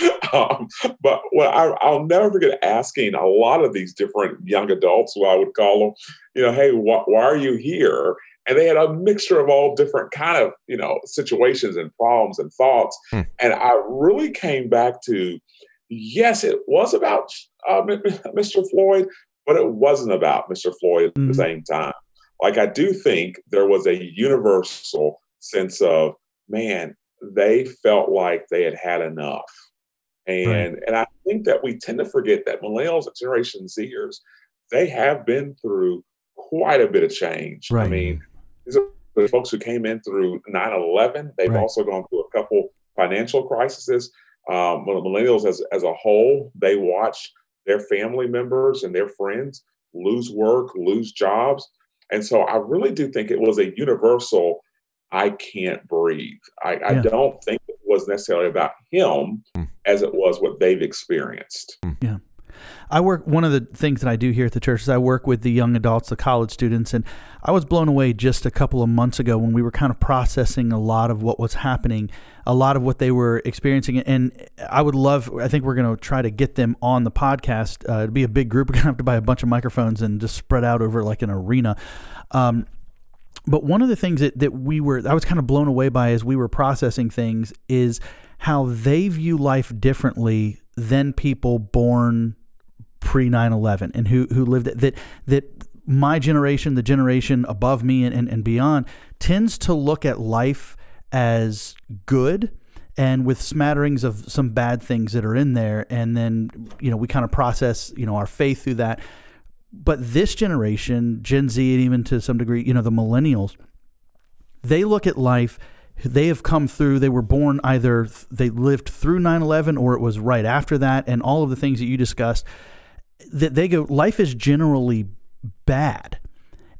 um, but well, I, will never forget asking a lot of these different young adults, who I would call them, you know, hey, wh- why are you here? And they had a mixture of all different kind of, you know, situations and problems and thoughts. Hmm. And I really came back to, yes, it was about uh, Mr. Floyd, but it wasn't about Mr. Floyd at mm-hmm. the same time. Like I do think there was a universal sense of, man, they felt like they had had enough and right. and I think that we tend to forget that millennials and Generation Zers, they have been through quite a bit of change. Right. I mean, these are the folks who came in through 9-11. They've right. also gone through a couple financial crises. Um, millennials as, as a whole, they watch their family members and their friends lose work, lose jobs. And so I really do think it was a universal, I can't breathe. I, yeah. I don't think was necessarily about him. Mm as it was what they've experienced. Hmm. Yeah. I work, one of the things that I do here at the church is I work with the young adults, the college students, and I was blown away just a couple of months ago when we were kind of processing a lot of what was happening, a lot of what they were experiencing. And I would love, I think we're going to try to get them on the podcast. Uh, it'd be a big group. We're going to have to buy a bunch of microphones and just spread out over like an arena. Um, but one of the things that, that we were, I was kind of blown away by as we were processing things is how they view life differently than people born pre 9-11 and who, who lived it, that, that my generation, the generation above me and, and, and beyond, tends to look at life as good and with smatterings of some bad things that are in there. And then you know we kind of process you know our faith through that but this generation gen z and even to some degree you know the millennials they look at life they have come through they were born either they lived through 9-11 or it was right after that and all of the things that you discussed that they go life is generally bad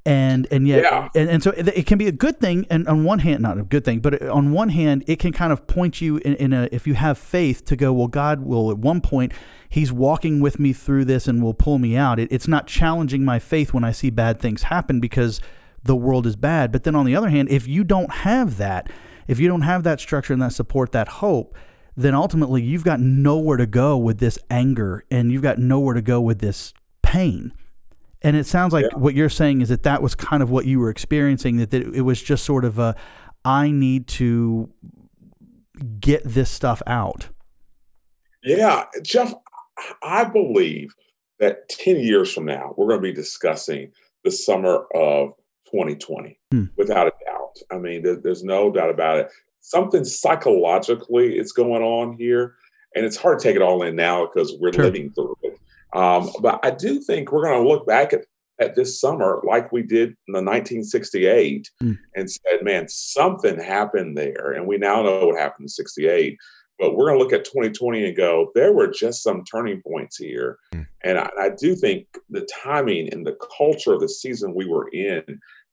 and and yet yeah. and, and so it, it, can be a good thing and on one hand not a good thing but on one hand it can kind of point you in, in a if you have faith to go well god will at one point he's walking with me through this and will pull me out it, it's not challenging my faith when i see bad things happen because the world is bad. But then on the other hand, if you don't have that, if you don't have that structure and that support, that hope, then ultimately you've got nowhere to go with this anger and you've got nowhere to go with this pain. And it sounds like yeah. what you're saying is that that was kind of what you were experiencing, that, that it was just sort of a, I need to get this stuff out. Yeah, Jeff, I believe that 10 years from now, we're going to be discussing the summer of 2020, hmm. without a doubt. I mean, there, there's no doubt about it. Something psychologically is going on here, and it's hard to take it all in now because we're sure. living through it. Um, but I do think we're going to look back at, at this summer like we did in the 1968 hmm. and said, man, something happened there. And we now know what happened in 68. But we're going to look at 2020 and go, there were just some turning points here. Mm. And I, I, do think the timing and the culture of the season we were in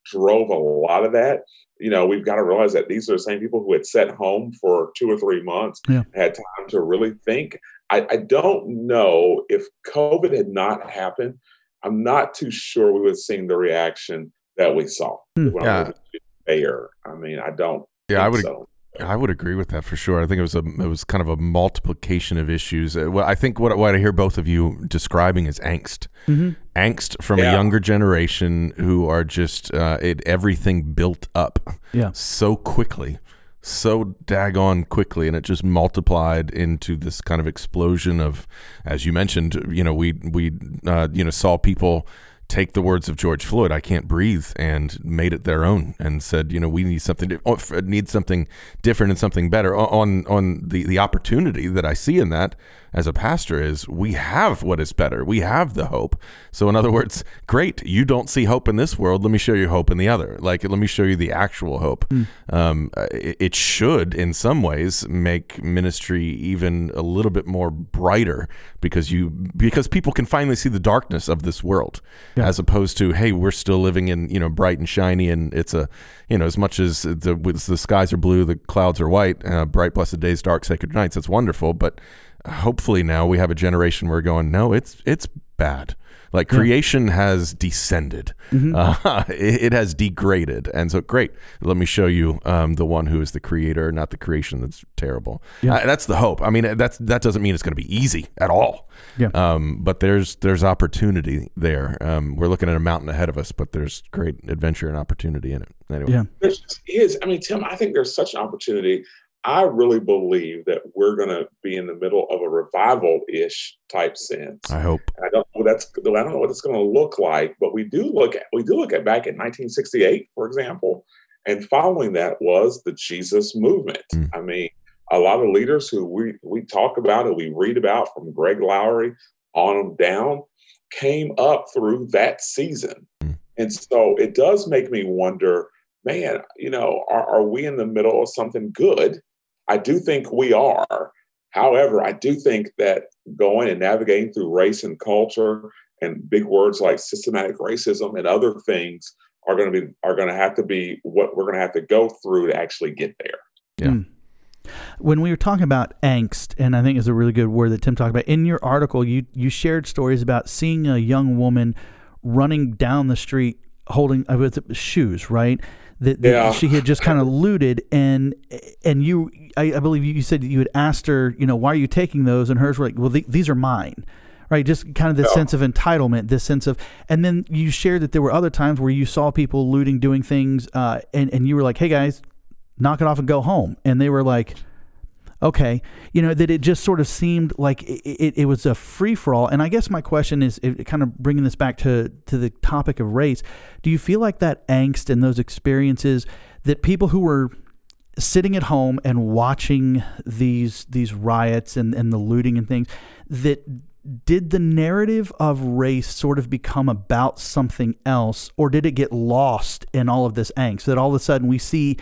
drove a lot of that. You know, we've got to realize that these are the same people who had sat home for two or three months, yeah. had time to really think. I, I don't know if COVID had not happened. I'm not too sure we would have seen the reaction that we saw. Hmm. Yeah. Fair. I mean, I don't. Yeah, I would. So. I would agree with that for sure. I think it was a it was kind of a multiplication of issues. Uh, well, I think what what I hear both of you describing is angst, mm-hmm. angst from yeah. a younger generation who are just uh, it, everything built up, yeah. so quickly, so daggone quickly, and it just multiplied into this kind of explosion of, as you mentioned, you know, we we uh, you know saw people take the words of George Floyd, "I can't breathe," and made it their own, and said, "You know, we need something, to, oh, need something different and something better." On on the the opportunity that I see in that as a pastor is we have what is better. We have the hope. So in other words, great, you don't see hope in this world. Let me show you hope in the other. Like let me show you the actual hope. Mm. Um, it, it, should, in some ways, make ministry even a little bit more brighter because you because people can finally see the darkness of this world, yeah. as opposed to hey, we're still living in you know bright and shiny, and it's a you know as much as the the skies are blue, the clouds are white, uh, bright blessed days, dark sacred nights. It's wonderful, but hopefully now we have a generation where going, no, it's it's bad. Like creation yeah. has descended, mm-hmm. uh, it, it, has degraded, and so great. Let me show you um, the one who is the creator, not the creation that's terrible. Yeah. Uh, that's the hope. I mean, that's that doesn't mean it's going to be easy at all. Yeah. Um, but there's there's opportunity there. Um, we're looking at a mountain ahead of us, but there's great adventure and opportunity in it. Anyway. Yeah. There is. I mean, Tim, I think there's such an opportunity. I really believe that we're going to be in the middle of a revival-ish type sense. I hope. I don't know that's I don't know what it's going to look like, but we do look at we do look at back at 1968, for example, and following that was the Jesus movement. Mm. I mean, a lot of leaders who we we talk about and we read about from Greg Laurie on down came up through that season. Mm. And so it does make me wonder, man, you know, are, are we in the middle of something good? I do think we are. However, I do think that going and navigating through race and culture and big words like systematic racism and other things are going to be are going to have to be what we're going to have to go through to actually get there. Yeah. Mm. When we were talking about angst, and I think is a really good word that Tim talked about in your article, you you shared stories about seeing a young woman running down the street holding uh, shoes, right? That, that yeah. she had just kind of looted and and you I, I, believe you said you had asked her you know why are you taking those and hers were like well th- these are mine right just kind of this yeah. sense of entitlement this sense of and then you shared that there were other times where you saw people looting doing things uh, and and you were like hey guys knock it off and go home and they were like okay, you know, that it just sort of seemed like it, it, it was a free for all. And I guess my question is it, kind of bringing this back to, to the topic of race. Do you feel like that angst and those experiences that people who were sitting at home and watching these these riots and, and the looting and things that did the narrative of race sort of become about something else or did it get lost in all of this angst that all of a sudden we see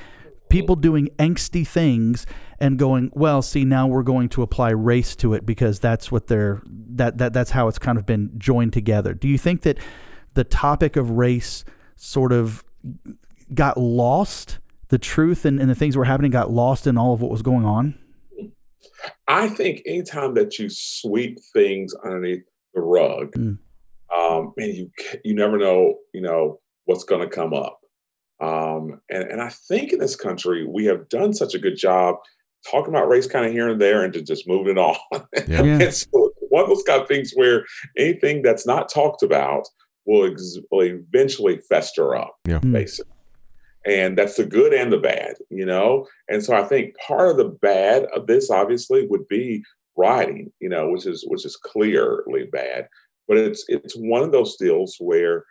people doing angsty things and going, well, see, now we're going to apply race to it because that's what they're that that that's how it's kind of been joined together. Do you think that the topic of race sort of got lost? The truth and, and the things that were happening got lost in all of what was going on? I think anytime that you sweep things underneath the rug, mm. um, and you you never know, you know, what's going to come up. Um, and, and I think in this country, we have done such a good job talking about race kind of here and there and to just move it on. Yeah. and so one of those kind of things where anything that's not talked about will, ex- will eventually fester up, yeah. Hmm. basically. And that's the good and the bad, you know? And so I think part of the bad of this obviously would be writing, you know, which is which is clearly bad. But it's it's one of those deals where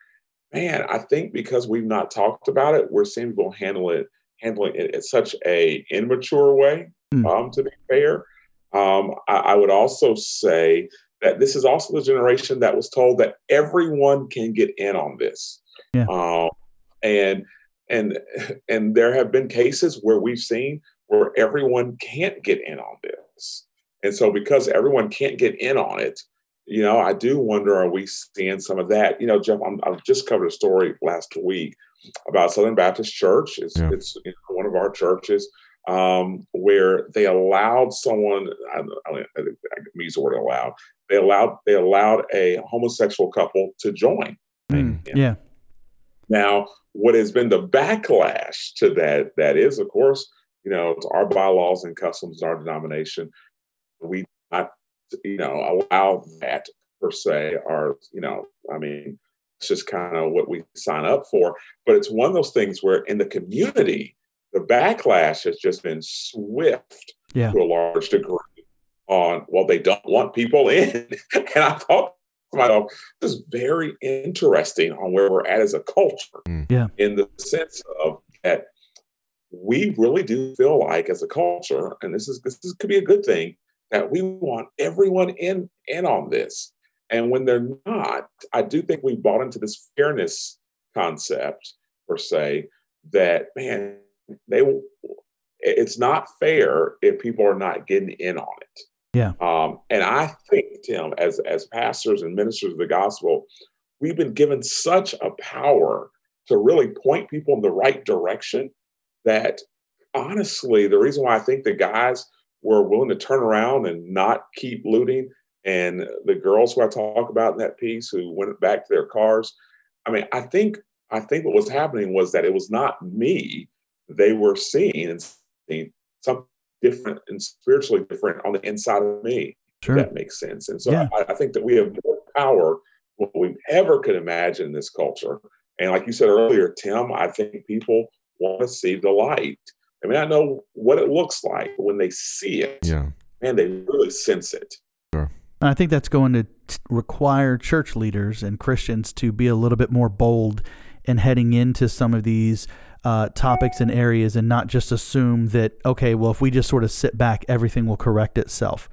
man, I think because we've not talked about it, we're seeing people handle it handling it in such a immature way. Mm. Um, to be fair, um, I, I would also say that this is also the generation that was told that everyone can get in on this. Yeah. Um, and and and there have been cases where we've seen where everyone can't get in on this. And so because everyone can't get in on it, you know, I do wonder, are we seeing some of that? You know, Jeff, i have just covered a story last week about Southern Baptist Church. It's, yeah. it's you know, one of our churches um, where they allowed someone, I, I, I, use the word allowed, they allowed, they allowed a homosexual couple to join. Mm, yeah. Now, what has been the backlash to that, that is, of course, you know, to our bylaws and customs in our denomination, we not you know, allow that per se, or, you know, I mean, it's just kind of what we sign up for. But it's one of those things where in the community, the backlash has just been swift yeah. to a large degree on, well, they don't want people in. and I thought myself, this is very interesting on where we're at as a culture. Mm. Yeah. In the sense of that we really do feel like as a culture, and this is this is, could be a good thing, that we want everyone in in on this. And when they're not, I do think we bought into this fairness concept per se that man, they it's not fair if people are not getting in on it. Yeah. Um, and I think, Tim, as as pastors and ministers of the gospel, we've been given such a power to really point people in the right direction that honestly, the reason why I think the guys were willing to turn around and not keep looting, and the girls who I talk about in that piece who went back to their cars, I mean, I think I think what was happening was that it was not me they were seeing and seeing something different and spiritually different on the inside of me. Sure. That makes sense. And so Yeah. I, I think that we have more power than we ever could imagine in this culture. And like you said earlier, Tim, I think people want to see the light. I mean, I know what it looks like but when they see it. Yeah. Man, they really sense it. And I think that's going to t- require church leaders and Christians to be a little bit more bold in heading into some of these uh, topics and areas and not just assume that, okay, well, if we just sort of sit back, everything will correct itself.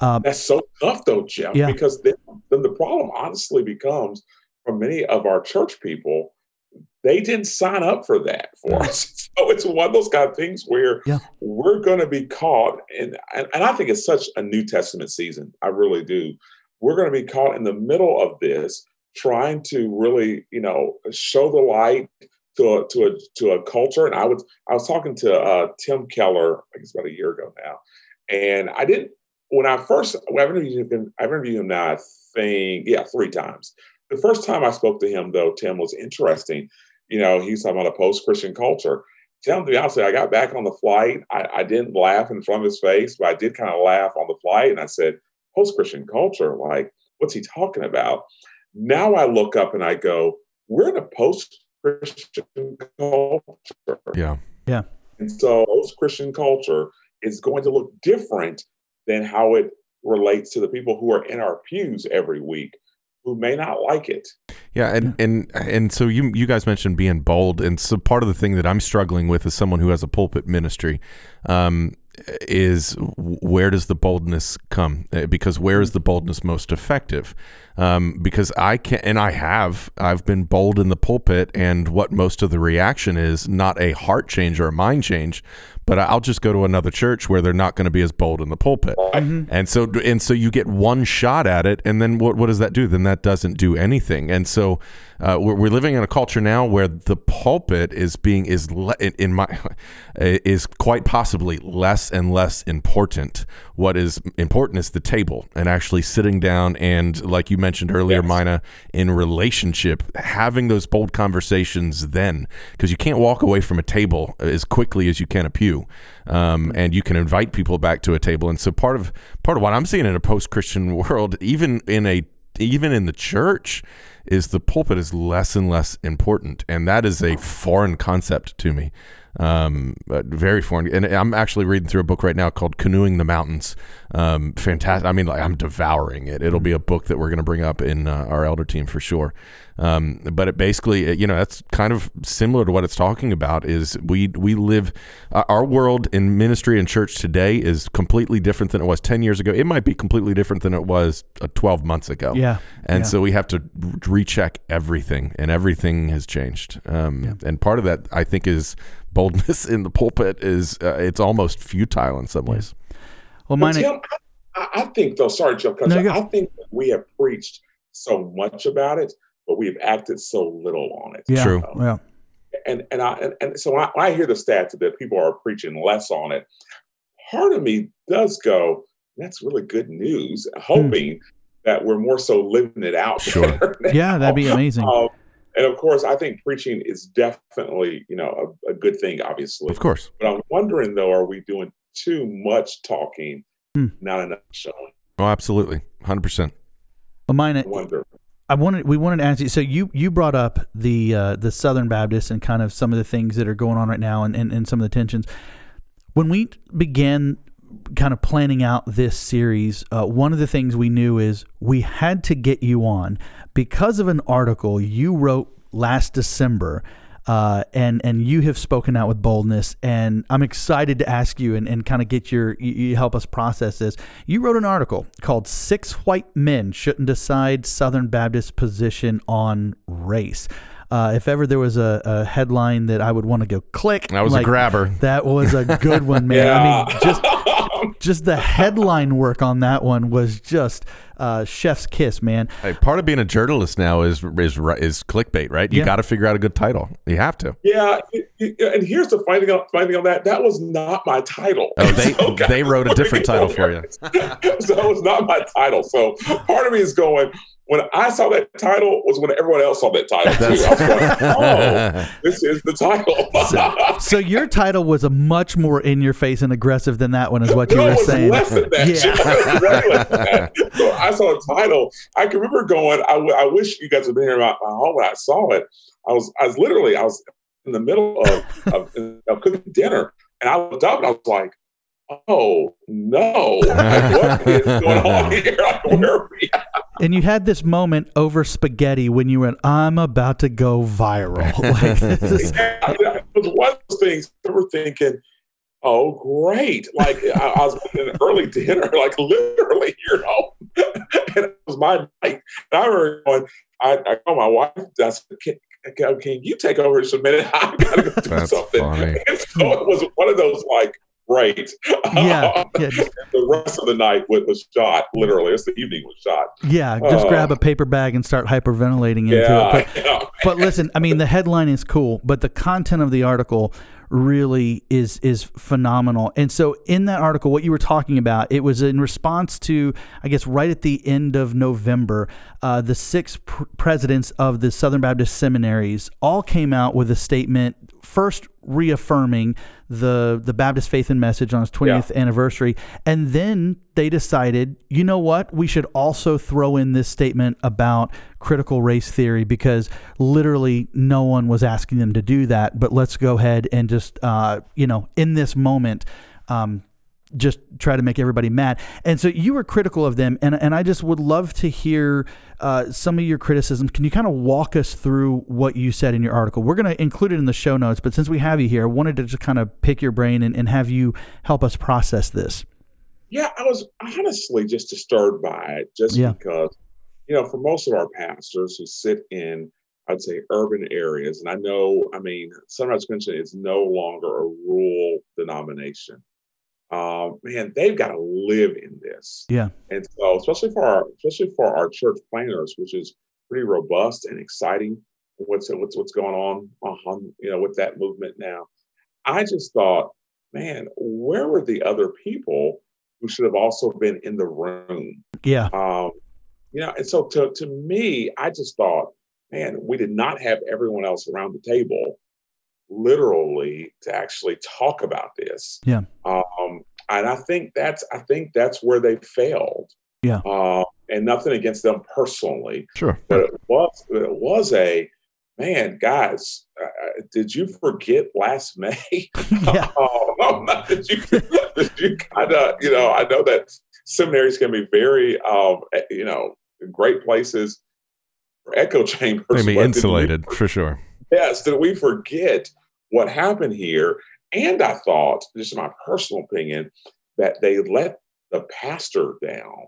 Um, That's so tough, though, Jeff, Yeah. because then, then the problem honestly becomes for many of our church people, they didn't sign up for that for us. So it's one of those kind of things where Yeah. we're going to be caught, and, and, and I think it's such a New Testament season. I really do. We're going to be caught in the middle of this, trying to really, you know, show the light to a, to a to a culture. And I was I was talking to uh, Tim Keller, I guess about a year ago now, and I didn't when I first I've interviewed him. I've interviewed him now. I think yeah, three times. The first time I spoke to him though, Tim was interesting. You know, he's talking about a post Christian culture. Tell him to be honest, I got back on the flight. I, I didn't laugh in front of his face, but I did kind of laugh on the flight, and I said, "Post Christian culture, like what's he talking about?" Now I look up and I go, "We're in a post Christian culture." Yeah. Yeah. And so post Christian culture is going to look different than how it relates to the people who are in our pews every week who may not like it. Yeah, and and and so you you guys mentioned being bold, and so part of the thing that I'm struggling with as someone who has a pulpit ministry, um, is where does the boldness come? Uh, Because where is the boldness most effective? Um, because I can, and I have, I've been bold in the pulpit, and what most of the reaction is not a heart change or a mind change, but I'll just go to another church where they're not going to be as bold in the pulpit. And so and so you get one shot at it, and then what what does that do? Then that doesn't do anything. And so uh, we're, we're living in a culture now where the pulpit is being is le- in, in my is quite possibly less and less important. What is important is the table and actually sitting down and like you mentioned earlier, Yes. Maina, in relationship, having those bold conversations then because you can't walk away from a table as quickly as you can a pew um, and you can invite people back to a table. And so part of part of what I'm seeing in a post Christian world, even in a even in the church, is the pulpit is less and less important, and that is a foreign concept to me. Um, very foreign. And I'm actually reading through a book right now called "Canoeing the Mountains." Um, fantastic. I mean, like I'm devouring it. It'll be a book that we're going to bring up in uh, our elder team for sure. Um, but it basically, you know, that's kind of similar to what it's talking about. Is we we live uh, our world in ministry and church today is completely different than it was ten years ago. It might be completely different than it was uh, twelve months ago. Yeah. And Yeah. so we have to recheck everything, and everything has changed. Um, And part of that, I think, is boldness in the pulpit. Is uh, it's almost futile in some ways. Well, mine. Tim, I, I think though, sorry, Jeff, 'cause No, you. I think we have preached so much about it, but we've acted so little on it. yeah. True. Yeah. and and I and, and so when I, when I hear the stats that people are preaching less on it, part of me does go, "That's really good news," hoping that we're more so living it out. Sure. Yeah, that'd be amazing. Um, and of course, I think preaching is definitely you know a, a good thing, obviously. Of course. But I'm wondering though, are we doing too much talking, Hmm. not enough showing? Oh, absolutely, hundred percent. Maina. I wonder. I wanted we wanted to ask you. So you you brought up the uh, the Southern Baptists and kind of some of the things that are going on right now and, and, and some of the tensions. When we began kind of planning out this series, uh, one of the things we knew is we had to get you on because of an article you wrote last December. Uh, and and you have spoken out with boldness, and I'm excited to ask you and, and kind of get your you, you help us process this. You wrote an article called Six White Men Shouldn't Decide Southern Baptist Position on Race. Uh, if ever there was a, a, headline that I would want to go click, that was like, a grabber. That was a good one, man. yeah. I mean, just just the headline work on that one was just uh, chef's kiss, man. Hey, part of being a journalist now is is is clickbait, right? You yeah. got to figure out a good title. You have to. Yeah, and here's the finding out finding on that. That was not my title. Oh, they so they wrote a different title for you. so that was not my title. So part of me is going, when I saw that title was when everyone else saw that title too. I was like, oh, this is the title. so, so, your title was a much more in your face and aggressive than that one, is what you no, were saying. Less than that. Yeah. so I saw the title. I can remember going. I, w- I wish you guys had been here at my home when I saw it. I was I was literally I was in the middle of, of, of cooking dinner, and I looked up and I was like, oh no, like, what is going on here? Like, where are we at? And you had this moment over spaghetti when you went, I'm about to go viral. like, is- yeah, it was one of those things I remember thinking, oh, great. Like I, I was in an early dinner, like literally, you know, and it was my night. And I remember going, I, I called my wife, I said, can, can you take over just a minute? I gotta go do That's something. Funny. And so it was one of those like, right. Yeah. yeah. the rest of the night was shot, literally. it's the evening was shot. Yeah. Just uh, grab a paper bag and start hyperventilating into yeah, it. But, yeah. but listen, I mean, the headline is cool, but the content of the article really is is phenomenal. And so in that article what you were talking about it was in response to I guess right at the end of November uh, the six pr- presidents of the Southern Baptist seminaries all came out with a statement first reaffirming the the Baptist Faith and Message on its 20th yeah. anniversary, and then they decided, you know what, we should also throw in this statement about critical race theory because literally no one was asking them to do that. But let's go ahead and just, uh, you know, in this moment. Um, just try to make everybody mad. And so you were critical of them, and and I just would love to hear uh, some of your criticisms. Can you kind of walk us through what you said in your article? We're going to include it in the show notes, but since we have you here, I wanted to just kind of pick your brain and, and have you help us process this. Yeah, I was honestly just disturbed by it, just yeah. because you know, for most of our pastors who sit in I'd say urban areas. And I know, I mean, Sunrise Convention is no longer a rural denomination uh, man, they've got to live in this. Yeah. And so, especially for our, especially for our church planners, which is pretty robust and exciting. What's what's what's going on, on you know, with that movement now? I just thought, man, where were the other people who should have also been in the room? Yeah. Um, you know, and so to to me, I just thought, man, we did not have everyone else around the table literally to actually talk about this. Yeah. Um, and I think that's I think that's where they failed. Yeah. Uh, and nothing against them personally. Sure. But it was it was a man, guys. Uh, did you forget last May? yeah. oh, did you? did you kind of you know? I know that seminaries can be very um, eh, you know great places for echo chambers. They be insulated for sure. Yes. Did we forget what happened here. And I thought, this is my personal opinion, that they let the pastor down,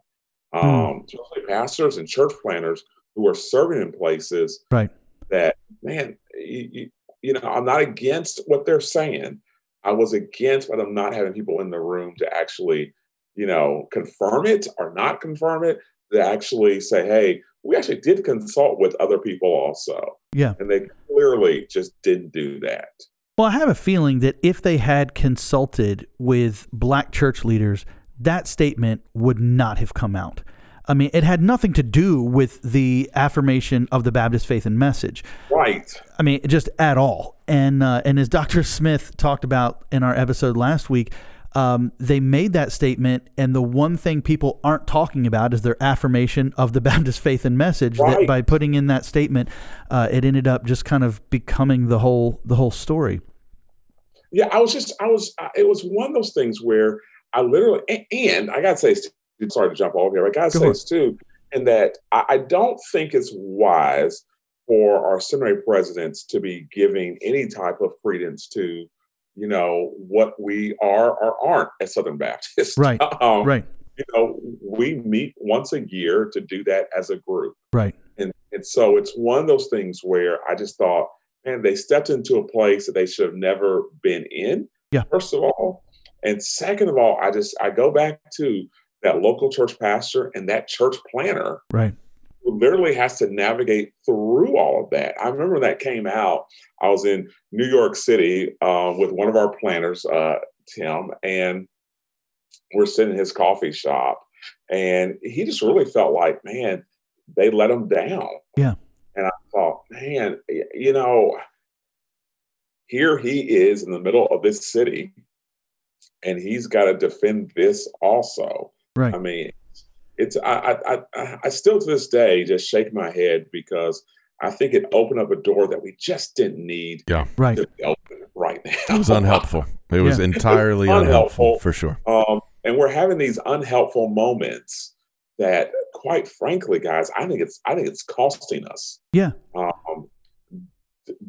hmm. um, especially pastors and church planners who are serving in places right. that, man, you, you, you know, I'm not against what they're saying. I was against but I'm not having people in the room to actually, you know, confirm it or not confirm it, to actually say, hey, we actually did consult with other people also. Yeah. And they clearly just didn't do that. Well, I have a feeling that if they had consulted with black church leaders, that statement would not have come out. I mean, it had nothing to do with the affirmation of the Baptist faith and message. Right. I mean, just at all. And uh, and as Dr. Smith talked about in our episode last week, um, they made that statement, and the one thing people aren't talking about is their affirmation of the Baptist faith and message. Right. That by putting in that statement, uh, it ended up just kind of becoming the whole the whole story. Yeah, I was just I was it was one of those things where I literally, and I got to say, sorry to jump over here, but I got to say this too, in that I don't think it's wise for our seminary presidents to be giving any type of credence to, you know, what we are or aren't as Southern Baptists. Right. um, right. You know, we meet once a year to do that as a group. Right. And, and so it's one of those things where I just thought, man, they stepped into a place that they should have never been in. Yeah. First of all. And second of all, I just I go back to that local church pastor and that church planner. Right. Literally has to navigate through all of that. I remember when that came out. I was in New York City um, with one of our planners, uh, Tim, and we're sitting in his coffee shop, and he just really felt like, man, they let him down. Yeah. And I thought, man, you know, here he is in the middle of this city, and he's got to defend this also. Right. I mean, it's I, I I I still to this day just shake my head because I think it opened up a door that we just didn't need Yeah. Right. to be open right now. It was unhelpful. It was Yeah. entirely It was unhelpful unhelpful. for sure. Um, and we're having these unhelpful moments that, quite frankly, guys, I think it's I think it's costing us. Yeah. Um, d-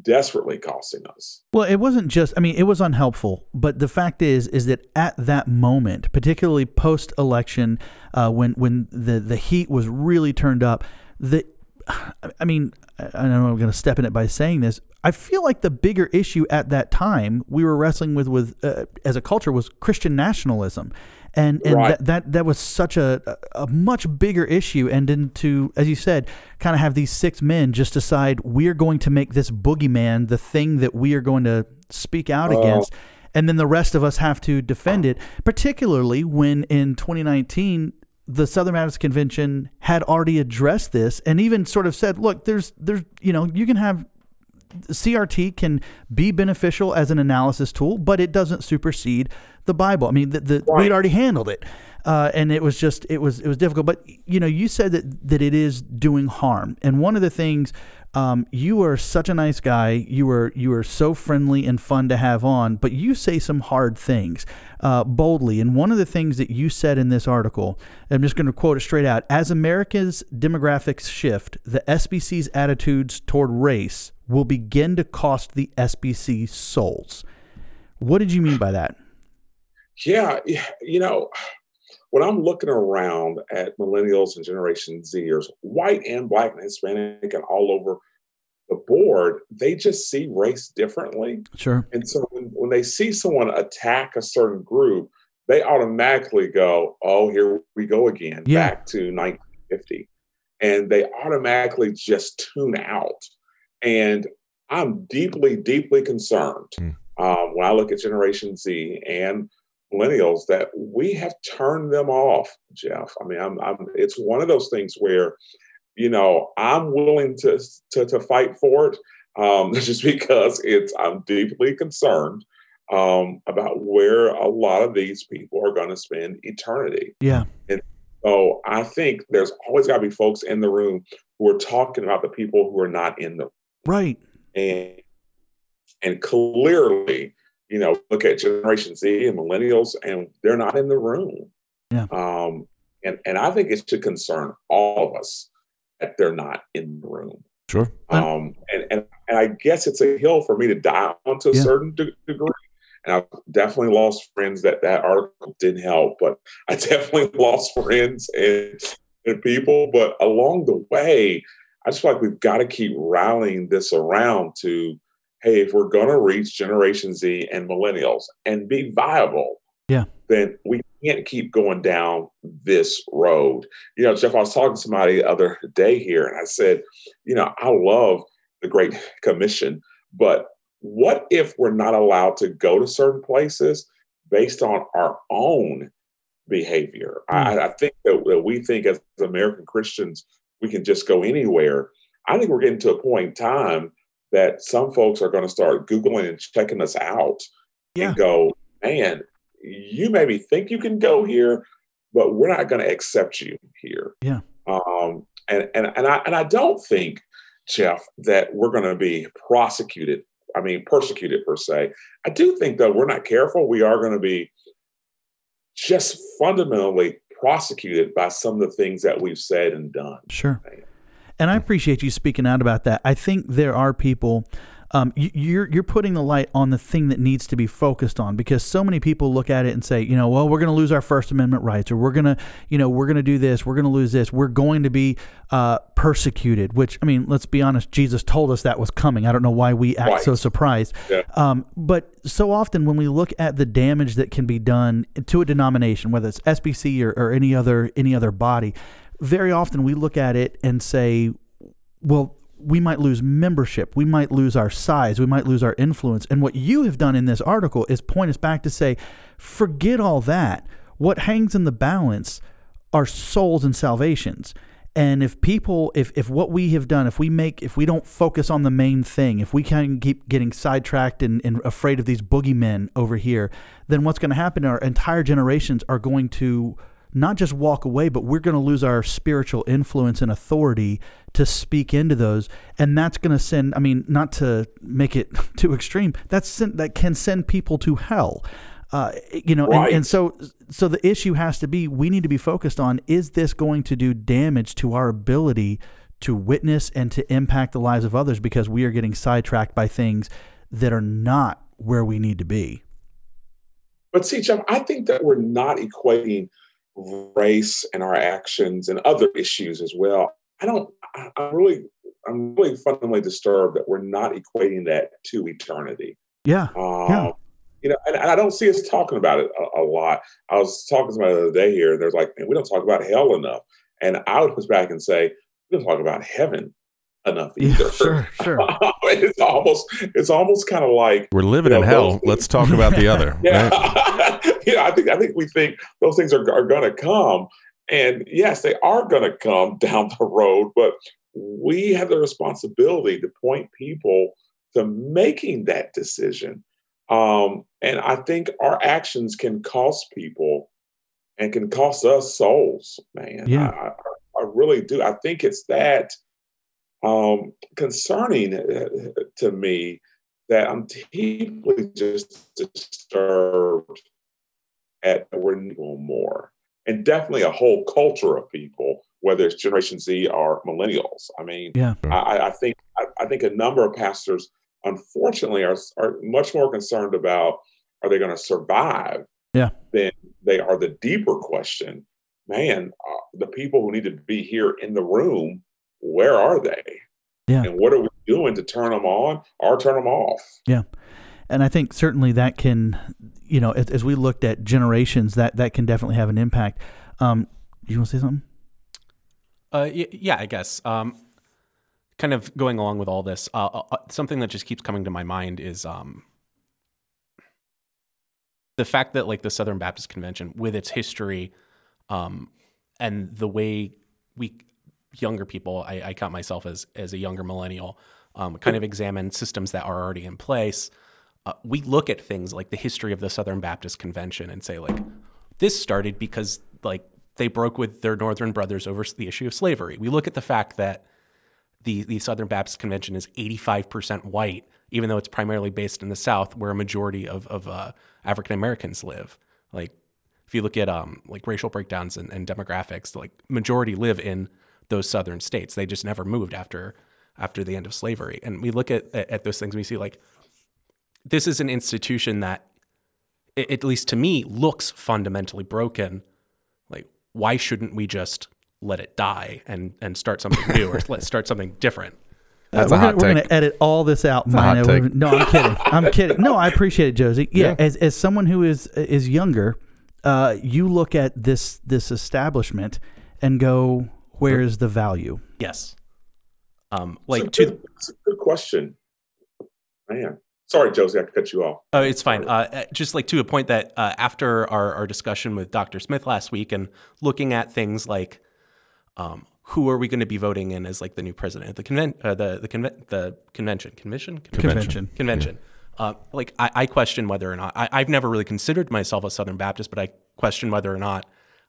desperately costing us. Well, it wasn't just. I mean, it was unhelpful, but the fact is, is that at that moment, particularly post election, uh, when when the the heat was really turned up, the, I mean, I know I'm going to step in it by saying this. I feel like the bigger issue at that time we were wrestling with with uh, as a culture was Christian nationalism. And, and Right. that, that that was such a, a much bigger issue and then to as you said kind of have these six men just decide we're going to make this boogeyman the thing that we are going to speak out Oh. against and then the rest of us have to defend it particularly when in 2019 the Southern Baptist Convention had already addressed this and even sort of said look there's there's you know you can have CRT can be beneficial as an analysis tool, but it doesn't supersede the Bible. I mean, the, the, Right. we'd already handled it, uh, and it was just it was it was difficult. But you know, you said that that it is doing harm, and one of the things um, you are such a nice guy. You were you are so friendly and fun to have on, but you say some hard things uh, boldly. And one of the things that you said in this article, I'm just going to quote it straight out: As America's demographics shift, the SBC's attitudes toward race will begin to cost the SBC souls. What did you mean by that? Yeah, you know, when I'm looking around at millennials and Generation Zers, white and black and Hispanic and all over the board, they just see race differently. Sure. And so when, when they see someone attack a certain group, they automatically go, oh, here we go again, Yeah. back to 1950. And they automatically just tune out. And I'm deeply, deeply concerned Hmm. um, when I look at Generation Z and millennials that we have turned them off, Jeff. I mean, I'm, I'm it's one of those things where, you know, I'm willing to to, to fight for it um, just because it's I'm deeply concerned um, about where a lot of these people are going to spend eternity. Yeah. And so I think there's always got to be folks in the room who are talking about the people who are not in the Right. and and clearly, you know, look at Generation Z and millennials, and they're not in the room. Yeah. Um, and and I think it should concern all of us that they're not in the room. Sure. Um, and, and and I guess it's a hill for me to die on to a Yeah. certain de- degree. And I've definitely lost friends that that article didn't help, but I definitely lost friends and, and people. But along the way, I just feel like we've got to keep rallying this around to, hey, if we're going to reach Generation Z and millennials and be viable, Yeah. then we can't keep going down this road. You know, Jeff, I was talking to somebody the other day here, and I said, you know, I love the Great Commission, but what if we're not allowed to go to certain places based on our own behavior? I, hmm. I think that, that we think as American Christians, we can just go anywhere. I think we're getting to a point in time that some folks are going to start Googling and checking us out Yeah. and go, man, you maybe think you can go here, but we're not going to accept you here. Yeah. Um, and, and, and, I, and I don't think, Jeff, that we're going to be prosecuted. I mean, persecuted per se. I do think, though, we're not careful. We are going to be just fundamentally prosecuted by some of the things that we've said and done. Sure. And I appreciate you speaking out about that. I think there are people um, you, are you're putting the light on the thing that needs to be focused on because so many people look at it and say, you know, well, we're going to lose our First Amendment rights, or we're going to, you know, we're going to do this, we're going to lose this, we're going to be uh, persecuted. Which I mean, let's be honest, Jesus told us that was coming. I don't know why we act right. so surprised. Yeah. Um, but so often when we look at the damage that can be done to a denomination, whether it's SBC or, or any other any other body, very often we look at it and say, well we might lose membership, we might lose our size, we might lose our influence. And what you have done in this article is point us back to say, forget all that. What hangs in the balance are souls and salvations. And if people, if, if what we have done, if we make, if we don't focus on the main thing, if we can keep getting sidetracked and, and afraid of these boogeymen over here, then what's going to happen? Our entire generations are going to not just walk away, but we're going to lose our spiritual influence and authority to speak into those. And that's going to send, I mean, not to make it too extreme, that's that can send people to hell. Uh, you know, right. and, and so so the issue has to be we need to be focused on is this going to do damage to our ability to witness and to impact the lives of others because we are getting sidetracked by things that are not where we need to be. But see, Jeff, I think that we're not equating race and our actions and other issues as well. I don't, I, am really, I'm really fundamentally disturbed that we're not equating that to eternity. Yeah. Um, yeah. You know, and, and, I don't see us talking about it a, a, lot. I was talking to somebody the other day here, and they're like, we don't talk about hell enough. And I would push back and say, we don't talk about heaven enough either. Yeah, sure, sure. it's almost it's almost kind of like we're living you know, in hell. Those, Let's talk about the other. Yeah, right? yeah. I think I think we think those things are are going to come, and yes, they are going to come down the road. But we have the responsibility to point people to making that decision. Um, and I think our actions can cost people and can cost us souls, man. Yeah. I, I, I really do. I think it's that um, concerning uh, to me that I'm deeply just disturbed at we're more, and definitely a whole culture of people, whether it's Generation Z or millennials. I mean, yeah, I, I think I, I, think a number of pastors, unfortunately, are are much more concerned about are they going to survive, yeah, than they are the deeper question. Man, uh, the people who need to be here in the room where are they? Yeah. And what are we doing to turn them on or turn them off? Yeah. And I think certainly that can, you know, as, as we looked at generations, that that can definitely have an impact. Um, you want to say something? Uh, yeah, I guess. Um, kind of going along with all this, uh, uh, uh, something that just keeps coming to my mind is um, the fact that like the Southern Baptist Convention, with its history, um, and the way we younger people, I, I count myself as as a younger millennial, um, kind of examine systems that are already in place. Uh, we look at things like the history of the Southern Baptist Convention and say like, this started because like they broke with their northern brothers over the issue of slavery. We look at the fact that the the Southern Baptist Convention is 85% white, even though it's primarily based in the South, where a majority of of uh, African Americans live. Like if you look at um like racial breakdowns and, and demographics, like majority live in those southern states. They just never moved after after the end of slavery. And we look at at those things, and we see like this is an institution that, at least to me, looks fundamentally broken. Like, why shouldn't we just let it die and and start something new or let's start something different? Uh, we're, gonna, we're, gonna, edit all this out. No, I'm kidding. I'm kidding. No, I appreciate it, Josie. Yeah, yeah. as as someone who is is younger, uh, you look at this this establishment and go, where is the value? Yes. Um, like to good, that's a good question, man. Sorry, Josie, I cut you off. Oh, it's fine. Uh, uh, just like to a point that uh, after our, our discussion with Dr. Smith last week and looking at things like um, who are we going to be voting in as like the new president of the conven- uh, the the, conven- the convention convention convention convention. Yeah. Uh, like I, I, question whether or not I, I've never really considered myself a Southern Baptist, but I question whether or not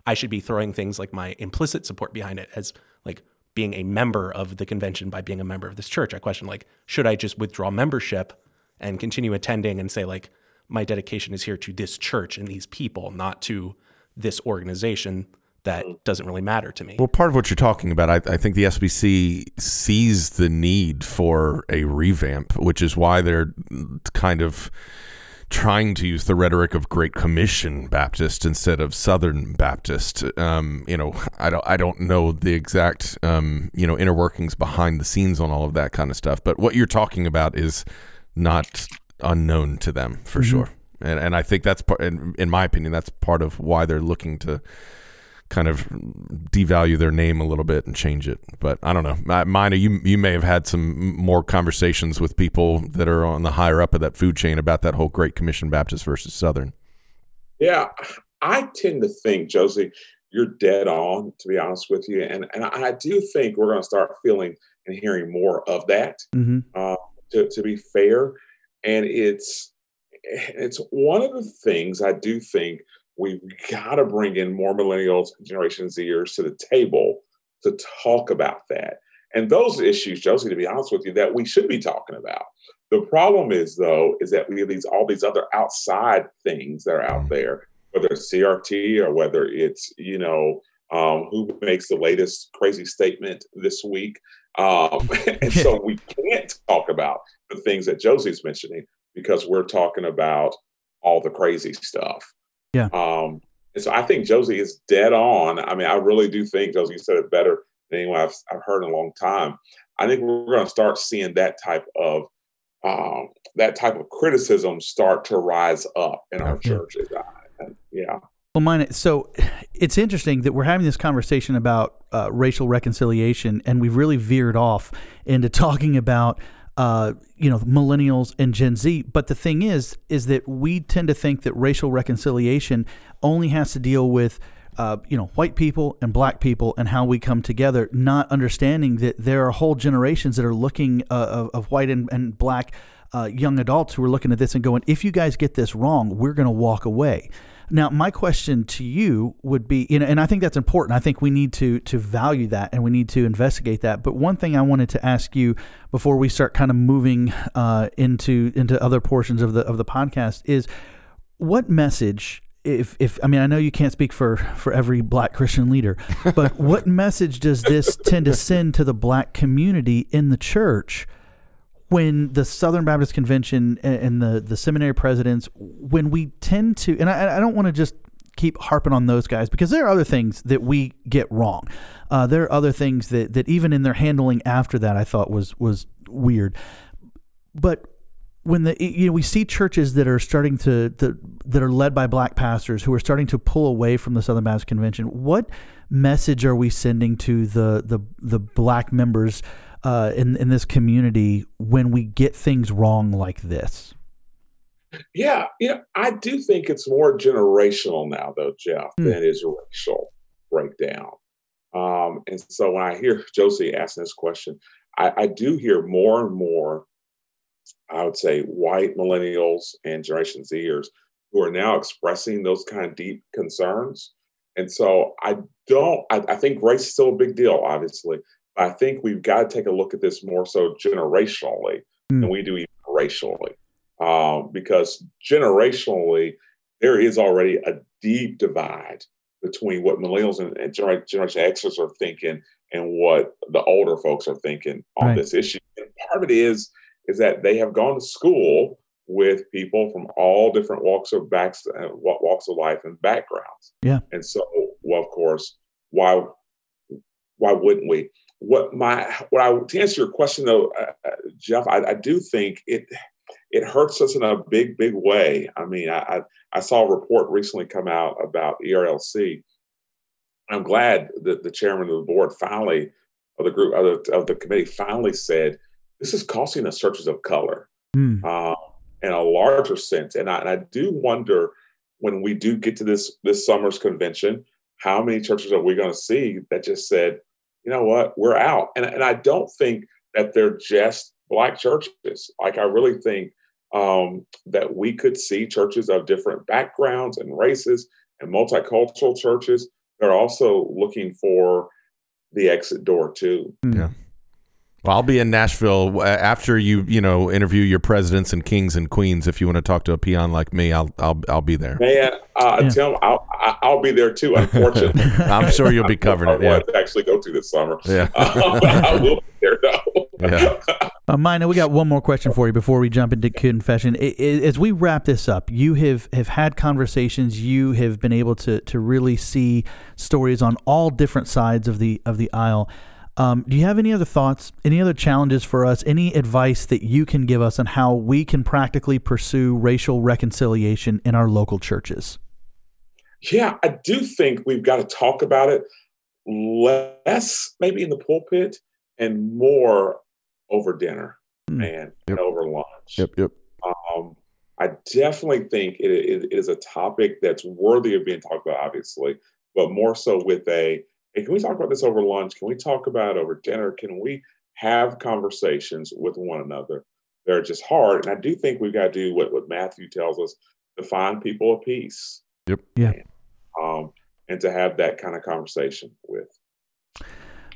I should be throwing things like my implicit support behind it as like being a member of the convention by being a member of this church. I question like, should I just withdraw membership and continue attending and say like my dedication is here to this church and these people, not to this organization that doesn't really matter to me. Well, part of what you're talking about, I, I think the SBC sees the need for a revamp, which is why they're kind of trying to use the rhetoric of Great Commission Baptist instead of Southern Baptist. Um, you know, I don't I don't know the exact um, you know inner workings behind the scenes on all of that kind of stuff, but what you're talking about is not unknown to them for Mm-hmm. sure. And and I think that's part, in, in my opinion, that's part of why they're looking to kind of devalue their name a little bit and change it. But I don't know. Mi- Maina, you you may have had some more conversations with people that are on the higher up of that food chain about that whole Great Commission Baptist versus Southern. Yeah, I tend to think, Josie, you're dead on, to be honest with you. And, and I do think we're going to start feeling and hearing more of that, hmm uh, to, to be fair. And it's, it's one of the things I do think we've got to bring in more millennials Generation Zers to the table to talk about that. And those issues, Josie, to be honest with you, that we should be talking about. The problem is, though, is that we have these all these other outside things that are out mm. there, whether it's CRT or whether it's you know um, who makes the latest crazy statement this week, um, and so we can't talk about the things that Josie's mentioning because we're talking about all the crazy stuff. Yeah. Um, and so I think Josie is dead on. I mean, I really do think Josie said it better than anyone I've, I've heard in a long time. I think we're going to start seeing that type of um, that type of criticism start to rise up in our churches. I- yeah. Well, mine. So it's interesting that we're having this conversation about uh, racial reconciliation, and we've really veered off into talking about uh, you know millennials and Gen Z. But the thing is, is that we tend to think that racial reconciliation only has to deal with uh, you know white people and black people and how we come together, not understanding that there are whole generations that are looking uh, of, of white and, and black. Uh, young adults who are looking at this and going, if you guys get this wrong, we're going to walk away. Now, my question to you would be, you know, and I think that's important. I think we need to to value that and we need to investigate that. But one thing I wanted to ask you before we start kind of moving uh, into into other portions of the of the podcast is, what message? If, if I mean I know you can't speak for for every black Christian leader, but what message does this tend to send to the black community in the church when the Southern Baptist Convention and the the seminary presidents, when we tend to, and I, I don't want to just keep harping on those guys because there are other things that we get wrong. Uh, there are other things that that even in their handling after that, I thought was was weird. But when the you know we see churches that are starting to, to that are led by black pastors who are starting to pull away from the Southern Baptist Convention, what message are we sending to the the the black members uh, in in this community when we get things wrong like this? Yeah, yeah, I do think it's more generational now, though, Jeff, Hmm. than is racial breakdown. Um, and so when I hear Josie asking this question, I, I do hear more and more, I would say, white millennials and Generation Zers who are now expressing those kind of deep concerns. And so I don't, I, I think race is still a big deal, obviously. I think we've got to take a look at this more so generationally Hmm. than we do even racially um, because generationally there is already a deep divide between what millennials and, and gener- Generation Xers are thinking and what the older folks are thinking on Right. this issue. And part of it is is that they have gone to school with people from all different walks of backs, uh, walks of life and backgrounds. Yeah. And so, well, of course, why why wouldn't we? What my what I to answer your question though, uh, uh, Jeff, I, I do think it it hurts us in a big big way. I mean, I I, I saw a report recently come out about ERLC. I'm glad that the chairman of the board finally of the group of the, of the committee finally said this is costing us churches of color Hmm. uh, in a larger sense. And I, and I do wonder when we do get to this this summer's convention, how many churches are we going to see that just said, you know what, we're out? And, and I don't think that they're just black churches. Like I really think um, that we could see churches of different backgrounds and races and multicultural churches. They're also looking for the exit door too. Yeah. Well, I'll be in Nashville uh, after you, you know, interview your presidents and kings and queens. If you want to talk to a peon like me, I'll, I'll, I'll be there. Man, uh, Yeah. Tim, I'll, I, I'll be there too. Unfortunately, I'm sure you'll be covering it. Yeah. to actually go to this summer. Yeah. Um, but I will be there though. Yeah. Uh, Maina, we got one more question for you before we jump into confession. I, I, as we wrap this up, you have, have had conversations. You have been able to to really see stories on all different sides of the of the aisle. Um, do you have any other thoughts? Any other challenges for us? Any advice that you can give us on how we can practically pursue racial reconciliation in our local churches? Yeah, I do think we've got to talk about it less, maybe in the pulpit, and more over dinner Hmm. and, Yep. over lunch. Yep. Yep. Um, I definitely think it, it- it is a topic that's worthy of being talked about, obviously, but more so with a, hey, can we talk about this over lunch? Can we talk about it over dinner? Can we have conversations with one another? They're just hard. And I do think we've got to do what, what Matthew tells us to find people of peace. Yep. Yeah. Um, and to have that kind of conversation with.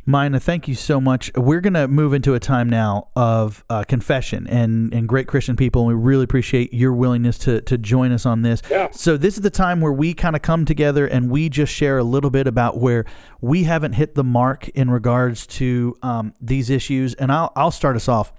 Maina, thank you so much. We're going to move into a time now of uh, confession and, and great Christian people, and we really appreciate your willingness to, to join us on this. Yeah. So, this is the time where we kind of come together and we just share a little bit about where we haven't hit the mark in regards to um, these issues. And I'll, I'll start us off.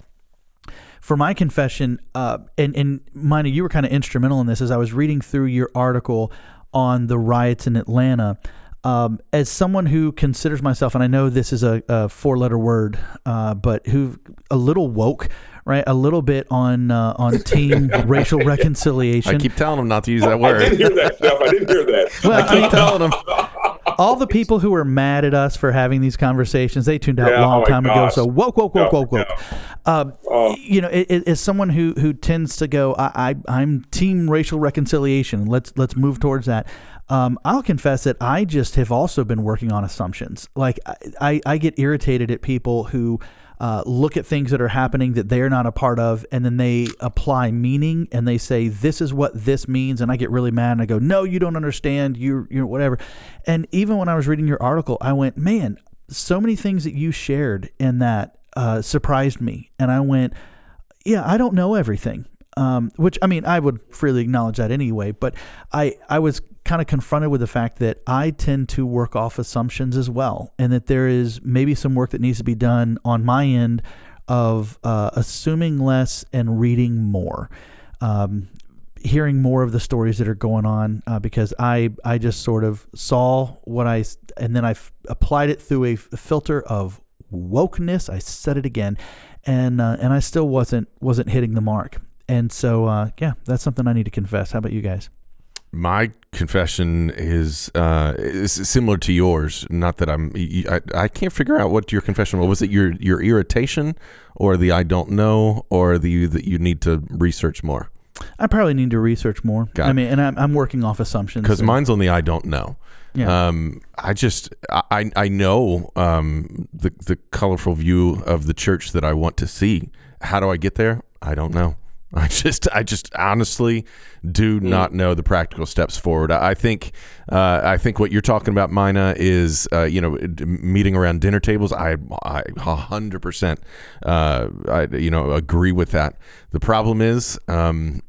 For my confession, uh, and, and Maina, you were kind of instrumental in this as I was reading through your article on the riots in Atlanta um, as someone who considers myself, and I know this is a, a four-letter word, uh, but who a little woke, right? A little bit on uh, on team racial reconciliation. I keep telling them not to use that word. I didn't hear that, Jeff. I didn't hear that. Well, I keep telling them. all the people who were mad at us for having these conversations, they tuned out a Yeah, long oh time ago. So woke, woke, woke, No, woke, woke. Um, Oh. you know, as someone who who tends to go, I, I I'm team racial reconciliation. Let's let's move towards that. Um, I'll confess that I just have also been working on assumptions. Like I, I, I get irritated at people who uh, look at things that are happening that they're not a part of, and then they apply meaning and they say this is what this means, and I get really mad and I go, no, you don't understand. You're, you know whatever. And even when I was reading your article, I went, man, so many things that you shared in that uh, surprised me, and I went, yeah, I don't know everything. Um, which I mean, I would freely acknowledge that anyway. But I I was kind of confronted with the fact that I tend to work off assumptions as well, and that there is maybe some work that needs to be done on my end of uh, assuming less and reading more. Um, hearing more of the stories that are going on uh, because I I just sort of saw what I and then I f- applied it through a f- filter of wokeness. I said it again, and uh, and I still wasn't wasn't hitting the mark. And so uh, yeah, that's something I need to confess. How about you guys? My confession is uh, is similar to yours. Not that I'm. I, I can't figure out what your confession was. Was it your your irritation, or the I don't know, or the that you need to research more? I probably need to research more. Got I mean, and I'm, I'm working off assumptions. Because mine's on the I don't know. Yeah. Um, I just I I know um, the the colorful view of the church that I want to see. How do I get there? I don't know. I just I just honestly do not know the practical steps forward. I think uh, I think what you're talking about, Maina, is uh, you know meeting around dinner tables. I, I hundred percent uh, I you know agree with that. The problem is um,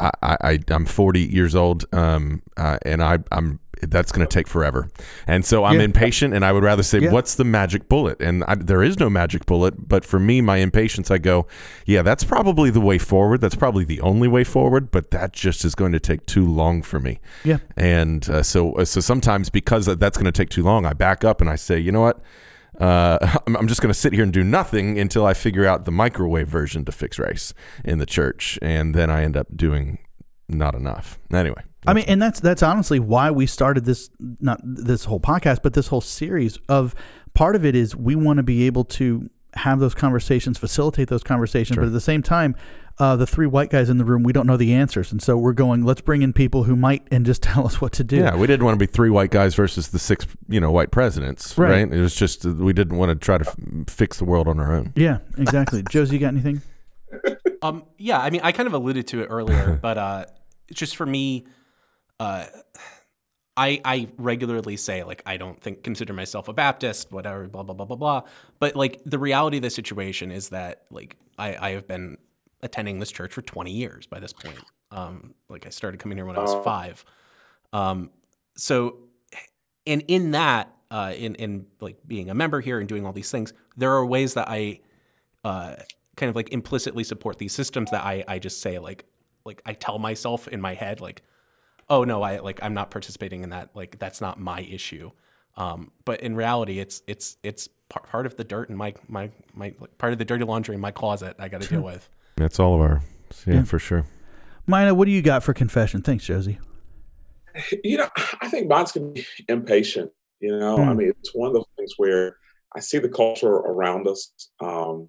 I, I I'm 40 years old um, uh, and I I'm that's going to take forever. And so I'm Yeah. impatient and I would rather say, Yeah. what's the magic bullet? And I, there is no magic bullet. But for me, my impatience, I go, yeah, that's probably the way forward. That's probably the only way forward. But that just is going to take too long for me. Yeah. And uh, so, uh, so sometimes because that's going to take too long, I back up and I say, you know what? Uh, I'm, I'm just going to sit here and do nothing until I figure out the microwave version to fix race in the church. And then I end up doing not enough. Anyway. I mean, and that's that's honestly why we started this not this whole podcast, but this whole series of part of it is we want to be able to have those conversations, facilitate those conversations, but at the same time, uh, the three white guys in the room, we don't know the answers, and so we're going. Let's bring in people who might and just tell us what to do. Yeah, we didn't want to be three white guys versus the six, you know, white presidents, Right. right? It was just uh, we didn't want to try to f- fix the world on our own. Yeah, exactly. Josie, you got anything? Um, yeah, I mean, I kind of alluded to it earlier, but uh, just for me, uh, I I regularly say like I don't think consider myself a Baptist, whatever, blah blah blah blah blah. But like the reality of the situation is that like I I have been attending this church for 20 years by this point. Um, like I started coming here when I was Oh. five. Um, so, and in that, uh, in in like being a member here and doing all these things, there are ways that I, uh, kind of like implicitly support these systems that I I just say like like I tell myself in my head like, oh no, I like I'm not participating in that. Like that's not my issue. Um, but in reality, it's it's it's part, part of the dirt in my my my like, part of the dirty laundry in my closet. I got to deal with. That's all of our. Yeah, Yeah. for sure. Maina, what do you got for confession? Thanks, Josie. you know, I think mine's going to be impatient. You know, I Hmm. mean, it's one of those things where I see the culture around us. Um,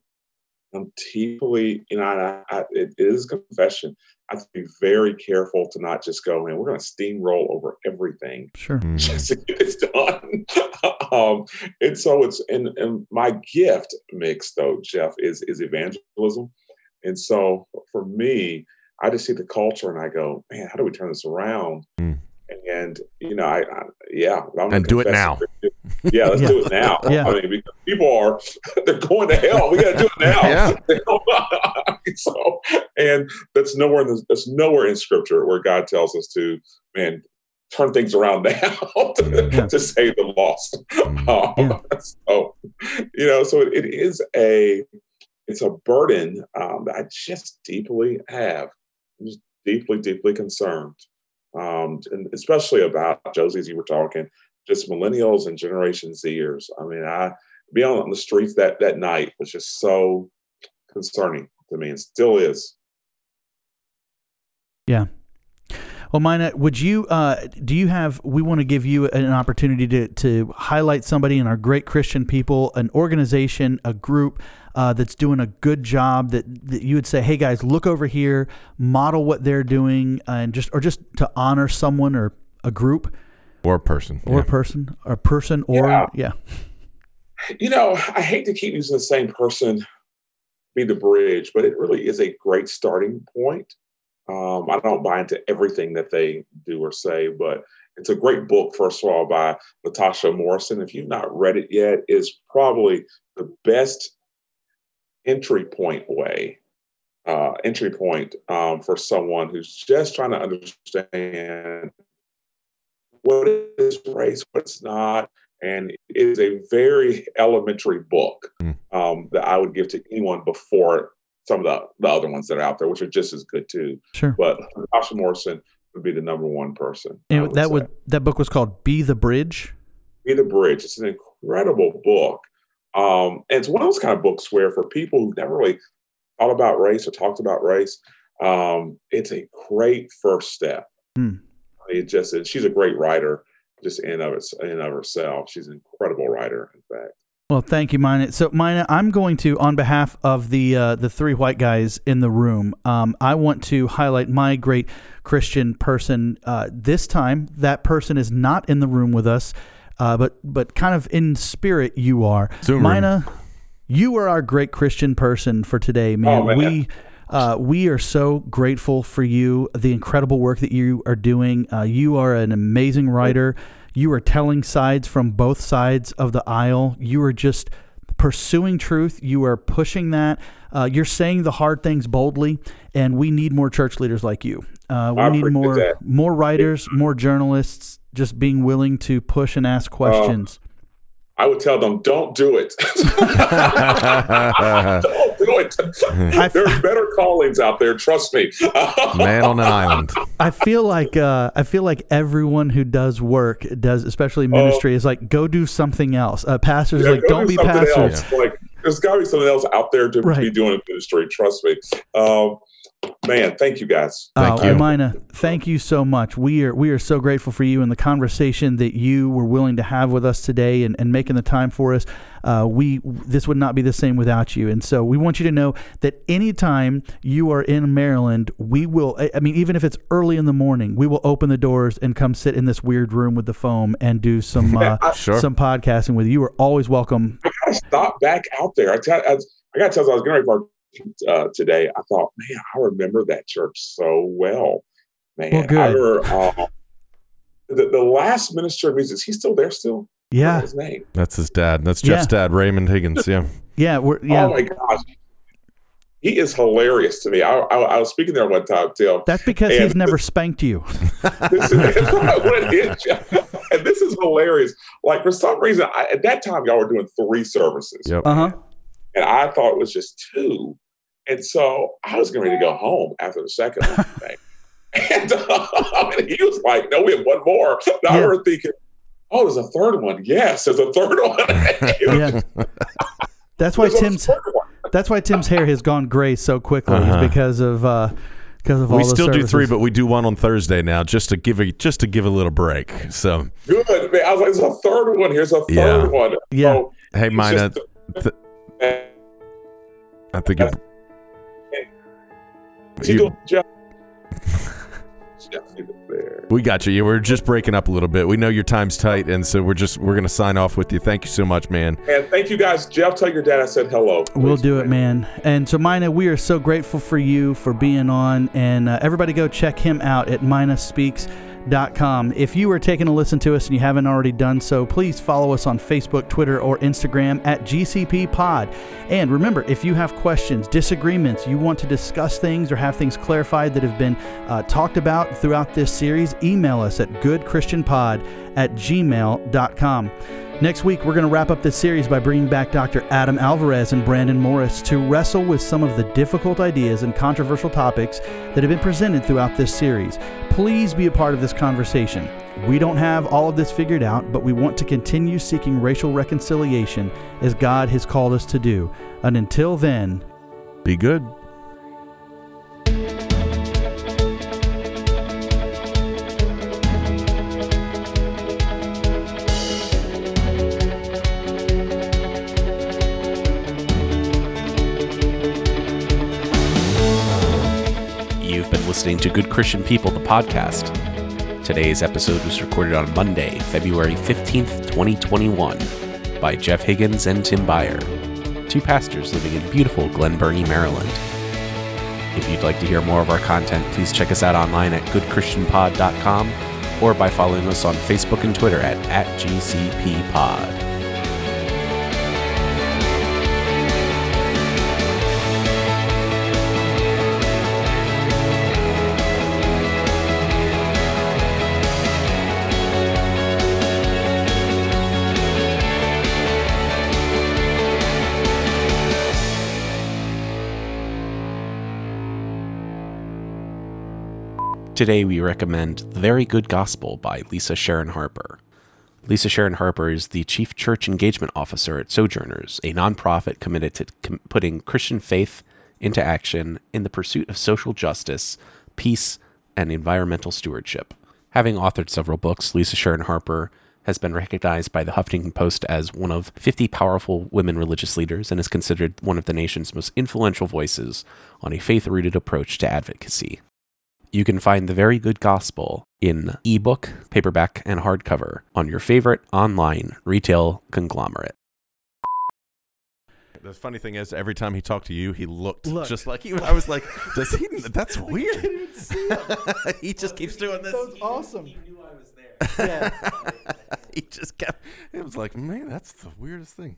I'm deeply, you know, I, I, it, it is confession. I have to be very careful to not just go in. We're going to steamroll over everything Sure. Mhm. just to get this done. um, and so it's and, and my gift mix though, Jeff, is is evangelism. And so for me, I just see the culture and I go, man, how do we turn this around? Mm. And you know, I, I yeah, I'm And do it now. Yeah, let's Yeah. do it now. Yeah. I mean, because people are they're going to hell. We got to do it now. so, and that's nowhere in the, that's nowhere in Scripture where God tells us to, man, turn things around now to, Yeah. to save the lost. Um, Yeah. So, you know, so it, it is a it's a burden um, that I just deeply have. I'm just deeply, deeply concerned, um, and especially about Josie, as you were talking, just millennials and Generation Zers. I mean, I being on the streets that that night was just so concerning to me, and still is. Well, Maina, would you? Uh, do you have? We want to give you an opportunity to to highlight somebody in our great Christian people, an organization, a group uh, that's doing a good job. That, that you would say, hey guys, look over here, model what they're doing, and just or just to honor someone or a group Or a person. or yeah. a person, or person, or Yeah. yeah, You know, I hate to keep using the same person be the bridge, but it really is a great starting point. Um, I don't buy into everything that they do or say, but it's a great book, first of all, by Latasha Morrison. If you've not read it yet, is probably the best entry point way, uh, entry point um, for someone who's just trying to understand what is race, what's not. And it is a very elementary book Mm. um, that I would give to anyone before some of the, the other ones that are out there, which are just as good too. sure. But Latasha Morrison would be the number one person. And that say. would that book was called "Be the Bridge." Be the Bridge. It's an incredible book. Um, and it's one of those kind of books where for people who've never really thought about race or talked about race, um, it's a great first step. Hmm. It just she's a great writer just in of its in of herself. She's an incredible writer, in fact. Well, thank you, Maina. So, Maina, I'm going to, on behalf of the uh, the three white guys in the room, um, I want to highlight my great Christian person. Uh, this time, that person is not in the room with us, uh, but but kind of in spirit, you are. Zoom room. Maina, you are our great Christian person for today, man. Oh, man. We. Uh, we are so grateful for you, the incredible work that you are doing. Uh, you are an amazing writer. You are telling sides from both sides of the aisle. You are just pursuing truth. You are pushing that. Uh, you're saying the hard things boldly, and we need more church leaders like you. Uh, we I need more that. more writers, more journalists, just being willing to push and ask questions. I would tell them, don't do it. don't do it. There's better callings out there. Trust me. Man on an island. I feel like uh, I feel like everyone who does work does, especially ministry, is like go do something else. Uh, pastors. Yeah, like don't do be something pastors. else. Like there's got to be something else out there to Right. be doing in ministry. Trust me. Um, man, thank you guys. Thank uh, you. Maina, thank you so much. We are we are so grateful for you and the conversation that you were willing to have with us today and, and making the time for us. Uh, we this would not be the same without you. And so we want you to know that anytime you are in Maryland, we will. I I mean, even if it's early in the morning, we will open the doors and come sit in this weird room with the foam and do some uh, Sure. some podcasting with you. You are always welcome. I gotta stop back out there. I, tell, I, I got to tell you, I was getting ready for uh, today. I thought, man, I remember that church so well. Man, Well, good. I remember uh, the, the last minister of music. Is he still there? Still? Yeah, His name. That's his dad. That's Jeff's dad, Raymond Higgins. Yeah. yeah, we're yeah. Oh my gosh. he is hilarious to me. I, I, I was speaking there one time, Tim. That's because And he's never spanked you. this is what it is. and this is hilarious. Like for some reason, I, at that time, y'all were doing three services, Yep. Uh huh. and I thought it was just two. And so I was getting ready to go home after the second one. right? And uh, and he was like, "No, we have one more." And I Yeah. remember thinking, "Oh, there's a third one." Yes, there's a third one. Yeah. That's why There's a Tim's. third one. That's why Tim's hair has gone gray so quickly. Uh-huh. because of uh, because of all We the still do three, but we do one on Thursday now, just to give a just to give a little break. So, Good man. I was like, "There's a third one. Here's a third Yeah. one." Yeah. So hey, it's Maina, just- I think you're, She you- go- Jeff. Jeff there. we got you. Yeah, we're just breaking up a little bit. We know your time's tight, and so we're just we're gonna sign off with you. Thank you so much, man. And thank you guys. Jeff, tell your dad I said hello. We'll do it, man. And so, Maina, we are so grateful for you for being on. And uh, everybody go check him out at mainaspeaks.com. If you are taking a listen to us and you haven't already done so, please follow us on Facebook, Twitter, or Instagram at GCP Pod. And remember, if you have questions, disagreements, you want to discuss things or have things clarified that have been uh, talked about throughout this series, email us at goodchristianpod at gmail.com. Next week, we're going to wrap up this series by bringing back Dr. Adam Alvarez and Brandon Morris to wrestle with some of the difficult ideas and controversial topics that have been presented throughout this series. Please be a part of this conversation. We don't have all of this figured out, but we want to continue seeking racial reconciliation as God has called us to do. And until then, Be good. Listening to Good Christian People, the podcast. Today's episode was recorded on Monday, February 15th, 2021, by Jeff Higgins and Tim Byer, two pastors living in beautiful Glen Burnie, Maryland. If you'd like to hear more of our content, please check us out online at goodchristianpod.com or by following us on Facebook and Twitter at, at GCPPod. Today we recommend The Very Good Gospel by Lisa Sharon Harper. Lisa Sharon Harper is the Chief Church Engagement Officer at Sojourners, a nonprofit committed to com- putting Christian faith into action in the pursuit of social justice, peace, and environmental stewardship. Having authored several books, Lisa Sharon Harper has been recognized by the Huffington Post as one of 50 powerful women religious leaders and is considered one of the nation's most influential voices on a faith rooted approach to advocacy. You can find the very good gospel in ebook, paperback, and hardcover on your favorite online retail conglomerate. The funny thing is, every time he talked to you, he looked Look. just like you. I was like, "Does he? That's weird." he just keeps doing this. awesome. he knew I was there. Yeah. He just kept. It was like, man, that's the weirdest thing.